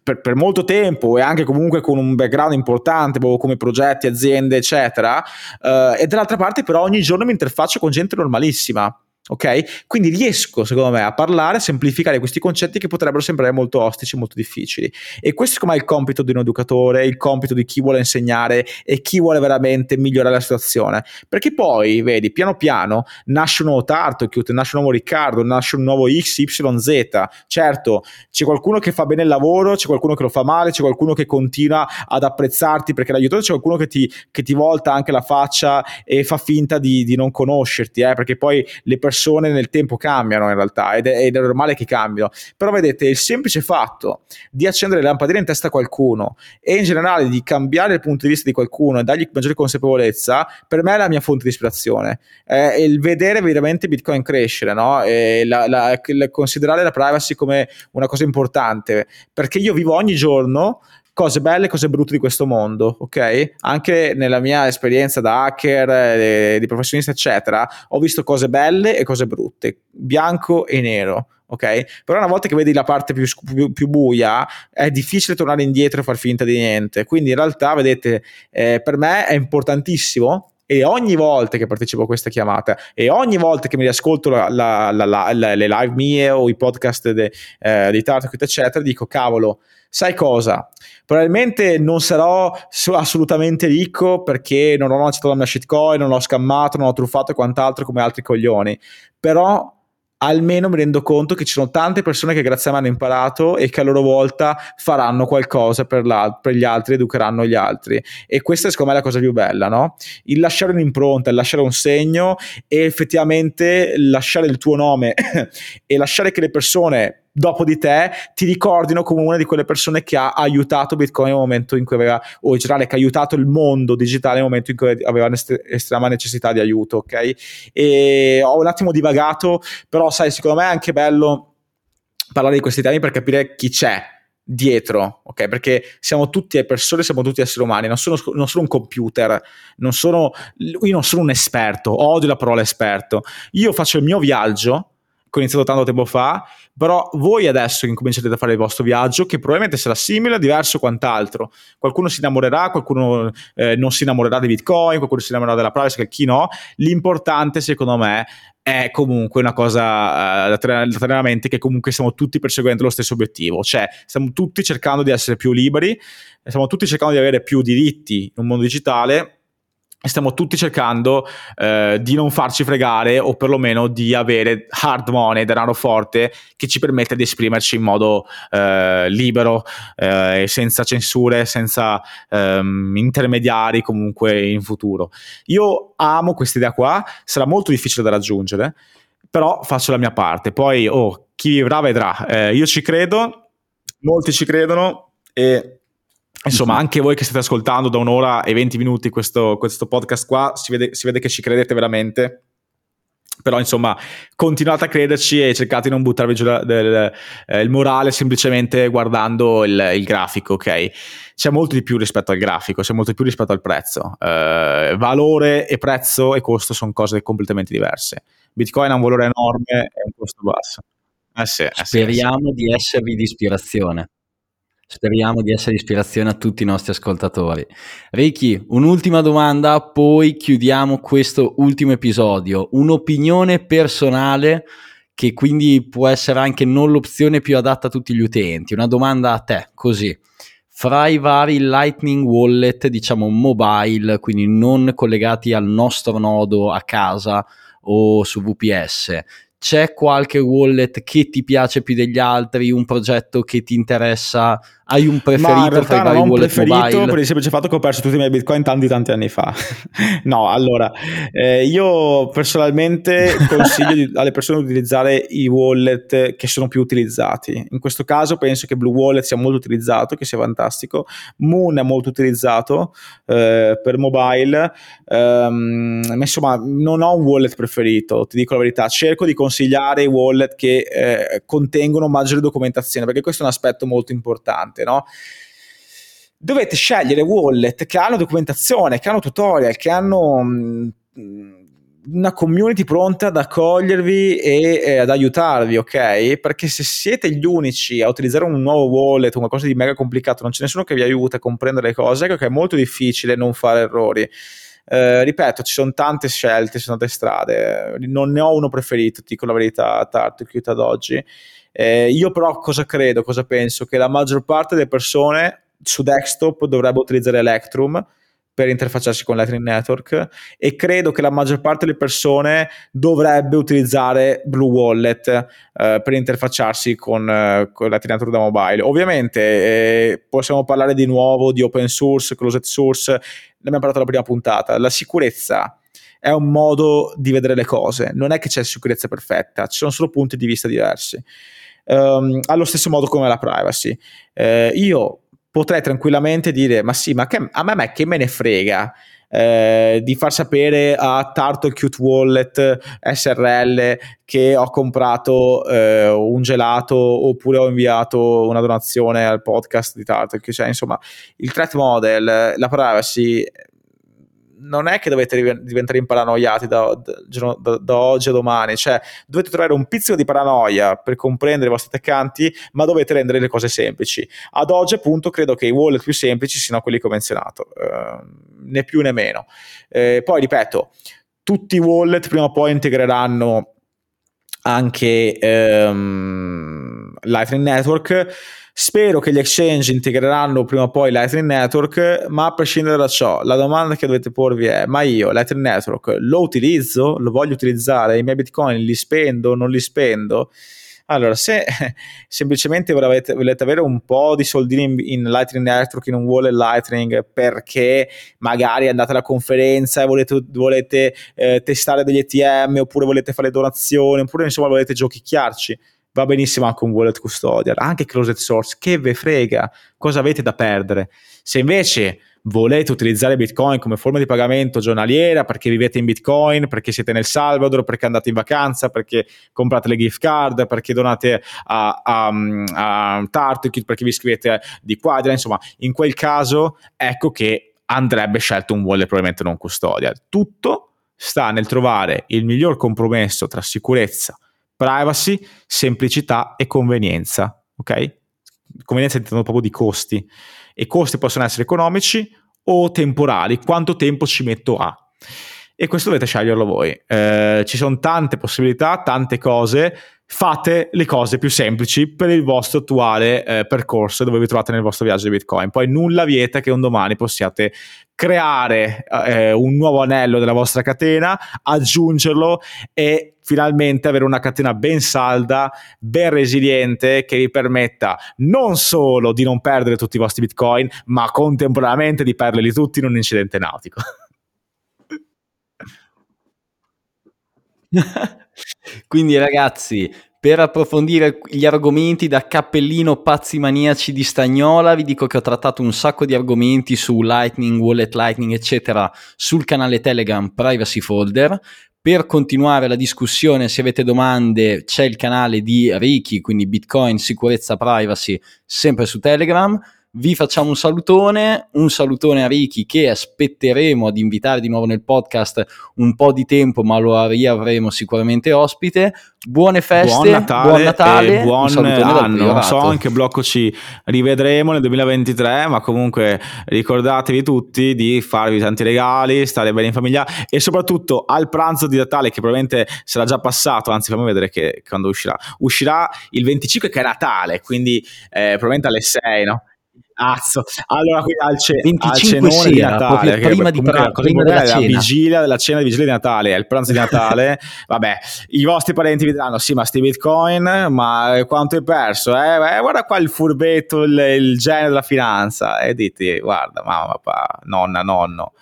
per, per, molto tempo e anche comunque con un background importante boh, come progetti, aziende, eccetera, eh, e dall'altra parte però ogni giorno mi interfaccio con gente normalissima Ok? Quindi riesco, secondo me, a parlare, a semplificare questi concetti che potrebbero sembrare molto ostici, molto difficili. E questo è il compito di un educatore, il compito di chi vuole insegnare e chi vuole veramente migliorare la situazione. Perché poi, vedi, piano piano nasce un nuovo Tartocute, nasce un nuovo Riccardo, nasce un nuovo XYZ. Certo, c'è qualcuno che fa bene il lavoro, c'è qualcuno che lo fa male, c'è qualcuno che continua ad apprezzarti perché l'ha aiutato, c'è qualcuno che ti, che ti volta anche la faccia e fa finta di, di non conoscerti, eh? perché poi le persone persone nel tempo cambiano in realtà ed è, è normale che cambino. Però vedete, il semplice fatto di accendere le lampadine in testa a qualcuno e in generale di cambiare il punto di vista di qualcuno e dargli maggiore consapevolezza, per me è la mia fonte di ispirazione. È il vedere veramente Bitcoin crescere, no? E la, la, considerare la privacy come una cosa importante, perché io vivo ogni giorno cose belle e cose brutte di questo mondo, ok? Anche nella mia esperienza da hacker, eh, di professionista, eccetera, ho visto cose belle e cose brutte, bianco e nero. Ok? Però una volta che vedi la parte più, più, più, buia è difficile tornare indietro e far finta di niente. Quindi in realtà, vedete, eh, per me è importantissimo e ogni volta che partecipo a questa chiamata e ogni volta che mi riascolto la, la, la, le live mie o i podcast de, eh, di Tartaquit eccetera dico cavolo sai cosa probabilmente non sarò assolutamente ricco perché non ho lanciato la mia shitcoin non ho scammato non ho truffato e quant'altro come altri coglioni però almeno mi rendo conto che ci sono tante persone che grazie a me hanno imparato e che a loro volta faranno qualcosa per, per gli altri, educheranno gli altri. E questa è secondo me la cosa più bella, no? Il lasciare un'impronta, il lasciare un segno e effettivamente lasciare il tuo nome <coughs> e lasciare che le persone dopo di te ti ricordino come una di quelle persone che ha aiutato Bitcoin nel momento in cui aveva, o in generale che ha aiutato il mondo digitale nel momento in cui aveva estrema necessità di aiuto, ok? E ho un attimo divagato, però sai, secondo me è anche bello parlare di questi temi per capire chi c'è dietro, ok? Perché siamo tutti persone, siamo tutti esseri umani, non sono, non sono un computer, non sono, io non sono un esperto, odio la parola esperto, io faccio il mio viaggio ho iniziato tanto tempo fa, però voi adesso che incominciate a fare il vostro viaggio, che probabilmente sarà simile, diverso, quant'altro. Qualcuno si innamorerà, qualcuno eh, non si innamorerà di Bitcoin, qualcuno si innamorerà della privacy, chi no. L'importante, secondo me, è comunque una cosa uh, da tenere a mente che comunque stiamo tutti perseguendo lo stesso obiettivo, cioè stiamo tutti cercando di essere più liberi, stiamo tutti cercando di avere più diritti in un mondo digitale stiamo tutti cercando eh, di non farci fregare o perlomeno di avere hard money, denaro forte che ci permette di esprimerci in modo eh, libero, eh, senza censure, senza ehm, intermediari comunque in futuro. Io amo questa idea qua, sarà molto difficile da raggiungere, però faccio la mia parte. Poi, oh, chi vivrà vedrà. Eh, io ci credo, molti ci credono e Insomma, anche voi che state ascoltando da un'ora e 20 minuti questo, questo podcast qua, si vede, si vede, che ci credete veramente. Però, insomma, continuate a crederci e cercate di non buttarvi giù del, eh, il morale semplicemente guardando il, il, grafico, ok? C'è molto di più rispetto al grafico, c'è molto di più rispetto al prezzo. Eh, valore e prezzo e costo sono cose completamente diverse. Bitcoin ha un valore enorme e un costo basso. Eh sì, eh Speriamo sì, sì. di esservi di ispirazione. Speriamo di essere ispirazione a tutti i nostri ascoltatori. Ricky, un'ultima domanda, poi chiudiamo questo ultimo episodio. Un'opinione personale che quindi può essere anche non l'opzione più adatta a tutti gli utenti. Una domanda a te, così. Fra i vari Lightning Wallet, diciamo mobile, quindi non collegati al nostro nodo a casa o su VPS, c'è qualche wallet che ti piace più degli altri, un progetto che ti interessa hai un preferito tra i vari non wallet preferito mobile? per il semplice fatto che ho perso tutti i miei bitcoin tanti tanti anni fa. <laughs> no, allora, eh, io personalmente <laughs> consiglio di, alle persone di utilizzare i wallet che sono più utilizzati. In questo caso penso che Blue Wallet sia molto utilizzato, che sia fantastico. Moon è molto utilizzato eh, per mobile. Um, insomma, non ho un wallet preferito, ti dico la verità. Cerco di consigliare i wallet che eh, contengono maggiore documentazione, perché questo è un aspetto molto importante importante, no? Dovete scegliere wallet che hanno documentazione, che hanno tutorial, che hanno mm, una community pronta ad accogliervi e eh, ad aiutarvi, ok? Perché se siete gli unici a utilizzare un nuovo wallet o qualcosa di mega complicato, non c'è nessuno che vi aiuta a comprendere le cose, ecco che è molto difficile non fare errori. Eh, ripeto, ci sono tante scelte, ci sono tante strade, non ne ho uno preferito, ti dico la verità, Tartu, ad oggi. Eh, io però cosa credo, cosa penso? Che la maggior parte delle persone su desktop dovrebbe utilizzare Electrum per interfacciarsi con Lightning Network e credo che la maggior parte delle persone dovrebbe utilizzare Blue Wallet eh, per interfacciarsi con, eh, con Lightning Network da mobile. Ovviamente eh, possiamo parlare di nuovo di open source, closed source, ne abbiamo parlato alla prima puntata. La sicurezza è un modo di vedere le cose, non è che c'è sicurezza perfetta, ci sono solo punti di vista diversi um, allo stesso modo come la privacy. Eh, io potrei tranquillamente dire, ma sì, ma che, a me, me che me ne frega eh, di far sapere a Turtle Cute Wallet SRL che ho comprato eh, un gelato oppure ho inviato una donazione al podcast di Turtle, cioè insomma il threat model, la privacy non è che dovete diventare imparanoiati da, da, da, oggi a domani, cioè dovete trovare un pizzico di paranoia per comprendere i vostri attaccanti, ma dovete rendere le cose semplici. Ad oggi, appunto, credo che i wallet più semplici siano quelli che ho menzionato, eh, né più né meno. Eh, poi, ripeto, tutti i wallet prima o poi integreranno anche ehm, Lightning Network Spero che gli exchange integreranno prima o poi Lightning Network, ma a prescindere da ciò, la domanda che dovete porvi è: ma io Lightning Network lo utilizzo? Lo voglio utilizzare? I miei bitcoin li spendo? Non li spendo? Allora, se <laughs> semplicemente volete, volete, avere un po' di soldini in, in, Lightning Network, in un wallet Lightning, perché magari andate alla conferenza e volete, volete eh, testare degli ATM, oppure volete fare donazioni, oppure insomma volete giochicchiarci, va benissimo anche un wallet custodial, anche closed source, che ve frega, cosa avete da perdere? Se invece volete utilizzare Bitcoin come forma di pagamento giornaliera perché vivete in Bitcoin, perché siete nel Salvador, perché andate in vacanza, perché comprate le gift card, perché donate a, a, a Tartukit, perché vi iscrivete di qua, insomma, in quel caso ecco che andrebbe scelto un wallet probabilmente non custodial. Tutto sta nel trovare il miglior compromesso tra sicurezza, privacy, semplicità e convenienza, ok? Convenienza intendo proprio di costi. E costi possono essere economici o temporali, quanto tempo ci metto a. E questo dovete sceglierlo voi. Eh, ci sono tante possibilità, tante cose. Fate le cose più semplici per il vostro attuale eh, percorso dove vi trovate nel vostro viaggio di Bitcoin. Poi nulla vieta che un domani possiate creare eh, un nuovo anello della vostra catena, aggiungerlo e finalmente avere una catena ben salda, ben resiliente che vi permetta non solo di non perdere tutti i vostri bitcoin, ma contemporaneamente di perderli tutti in un incidente nautico. <laughs> <laughs> Quindi ragazzi, per approfondire gli argomenti da cappellino pazzi maniaci di Stagnola, vi dico che ho trattato un sacco di argomenti su Lightning, Wallet Lightning, eccetera, sul canale Telegram Privacy Folder. Per continuare la discussione, se avete domande, c'è il canale di Ricky, quindi Bitcoin, sicurezza, privacy, sempre su Telegram. Vi facciamo un salutone, un salutone a Ricky che aspetteremo ad invitare di nuovo nel podcast un po' di tempo, ma lo riavremo sicuramente ospite. Buone feste, buon Natale, buon, Natale, buon anno. Non so in che blocco ci rivedremo nel 2023, ma comunque ricordatevi tutti di farvi tanti regali, stare bene in famiglia e soprattutto al pranzo di Natale che probabilmente sarà già passato, anzi fammi vedere che quando uscirà. Uscirà il 25 che è Natale, quindi eh, probabilmente alle 6, no? Azzo. Allora, qui al, ce- al cenone sera, di Natale, prima di pra- prima della la vigilia della cena di vigilia di Natale, è il pranzo di <laughs> Natale. Vabbè, i vostri parenti vi diranno: Sì, ma sti bitcoin, ma quanto hai perso? Eh? Beh, guarda qua il furbetto, il, il genio della finanza. E dite: Guarda, mamma, papà, nonna, nonno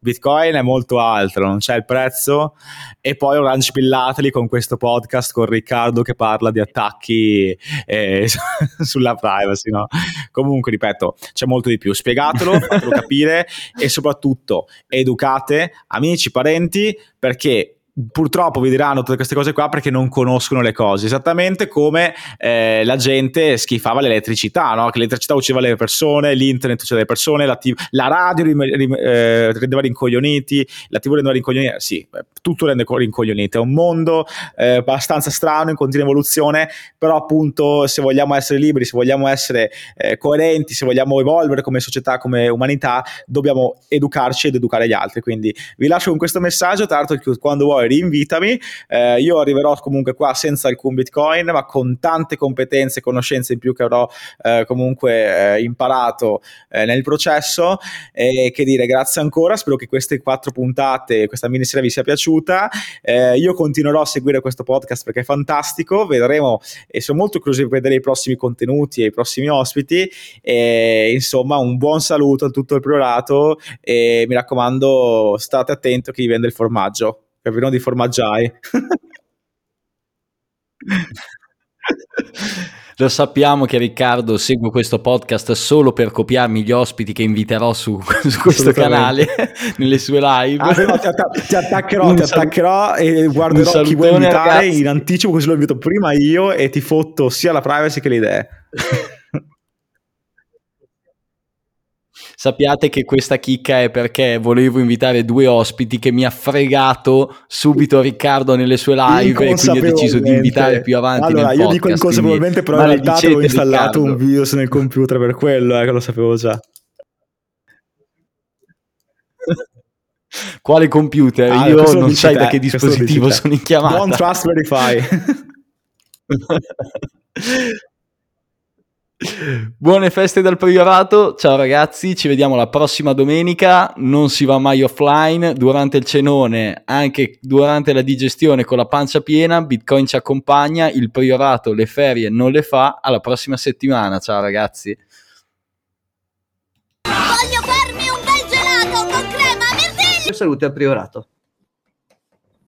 Bitcoin è molto altro, non c'è il prezzo e poi orange pillateli con questo podcast con Riccardo che parla di attacchi eh, <laughs> sulla privacy, no? Comunque, ripeto, c'è molto di più, spiegatelo, fatelo <laughs> capire e soprattutto educate amici, parenti perché purtroppo vi diranno tutte queste cose qua perché non conoscono le cose, esattamente come eh, la gente schifava l'elettricità, no? che l'elettricità uccideva le persone, l'internet uccideva le persone, la, TV, la radio rim, rim, eh, rendeva rincoglioniti, la tv rendeva rincoglioniti, sì, tutto rende rincoglioniti, è un mondo eh, abbastanza strano, in continua evoluzione, però appunto se vogliamo essere liberi, se vogliamo essere eh, coerenti, se vogliamo evolvere come società, come umanità, dobbiamo educarci ed educare gli altri, quindi vi lascio con questo messaggio, tra l'altro quando vuoi rinvitami. Eh, io arriverò comunque qua senza alcun bitcoin, ma con tante competenze e conoscenze in più che avrò eh, comunque eh, imparato eh, nel processo. E che dire, grazie ancora. Spero che queste quattro puntate, questa miniserie vi sia piaciuta. Eh, io continuerò a seguire questo podcast perché è fantastico. Vedremo e sono molto curioso di vedere i prossimi contenuti e i prossimi ospiti. E, insomma, un buon saluto a tutto il priorato e mi raccomando, state attenti a chi vende il formaggio. Capirò di formaggiai. Lo sappiamo che Riccardo segue questo podcast solo per copiarmi gli ospiti che inviterò su, su questo canale <laughs> nelle sue live. Ah, no, ti, att- ti, attaccherò, ti attaccherò e guarderò chi vuoi invitare ragazzi. in anticipo così lo invito prima io e ti fotto sia la privacy che le idee. <laughs> Sappiate che questa chicca è perché volevo invitare due ospiti che mi ha fregato subito Riccardo nelle sue live e quindi ho deciso di invitare più avanti allora, io dico inconsapevolmente però in realtà avevo installato Riccardo. un virus nel computer per quello, eh, che lo sapevo già. <laughs> Quale computer? Ah, io non sai te, da che dispositivo sono in chiamata. Don't trust verify. <laughs> <laughs> Buone feste dal priorato, ciao ragazzi, ci vediamo la prossima domenica, non si va mai offline, durante il cenone, anche durante la digestione con la pancia piena, Bitcoin ci accompagna, il priorato le ferie non le fa, alla prossima settimana, ciao ragazzi. Voglio farmi un bel gelato con crema mirtilli! Salute al priorato.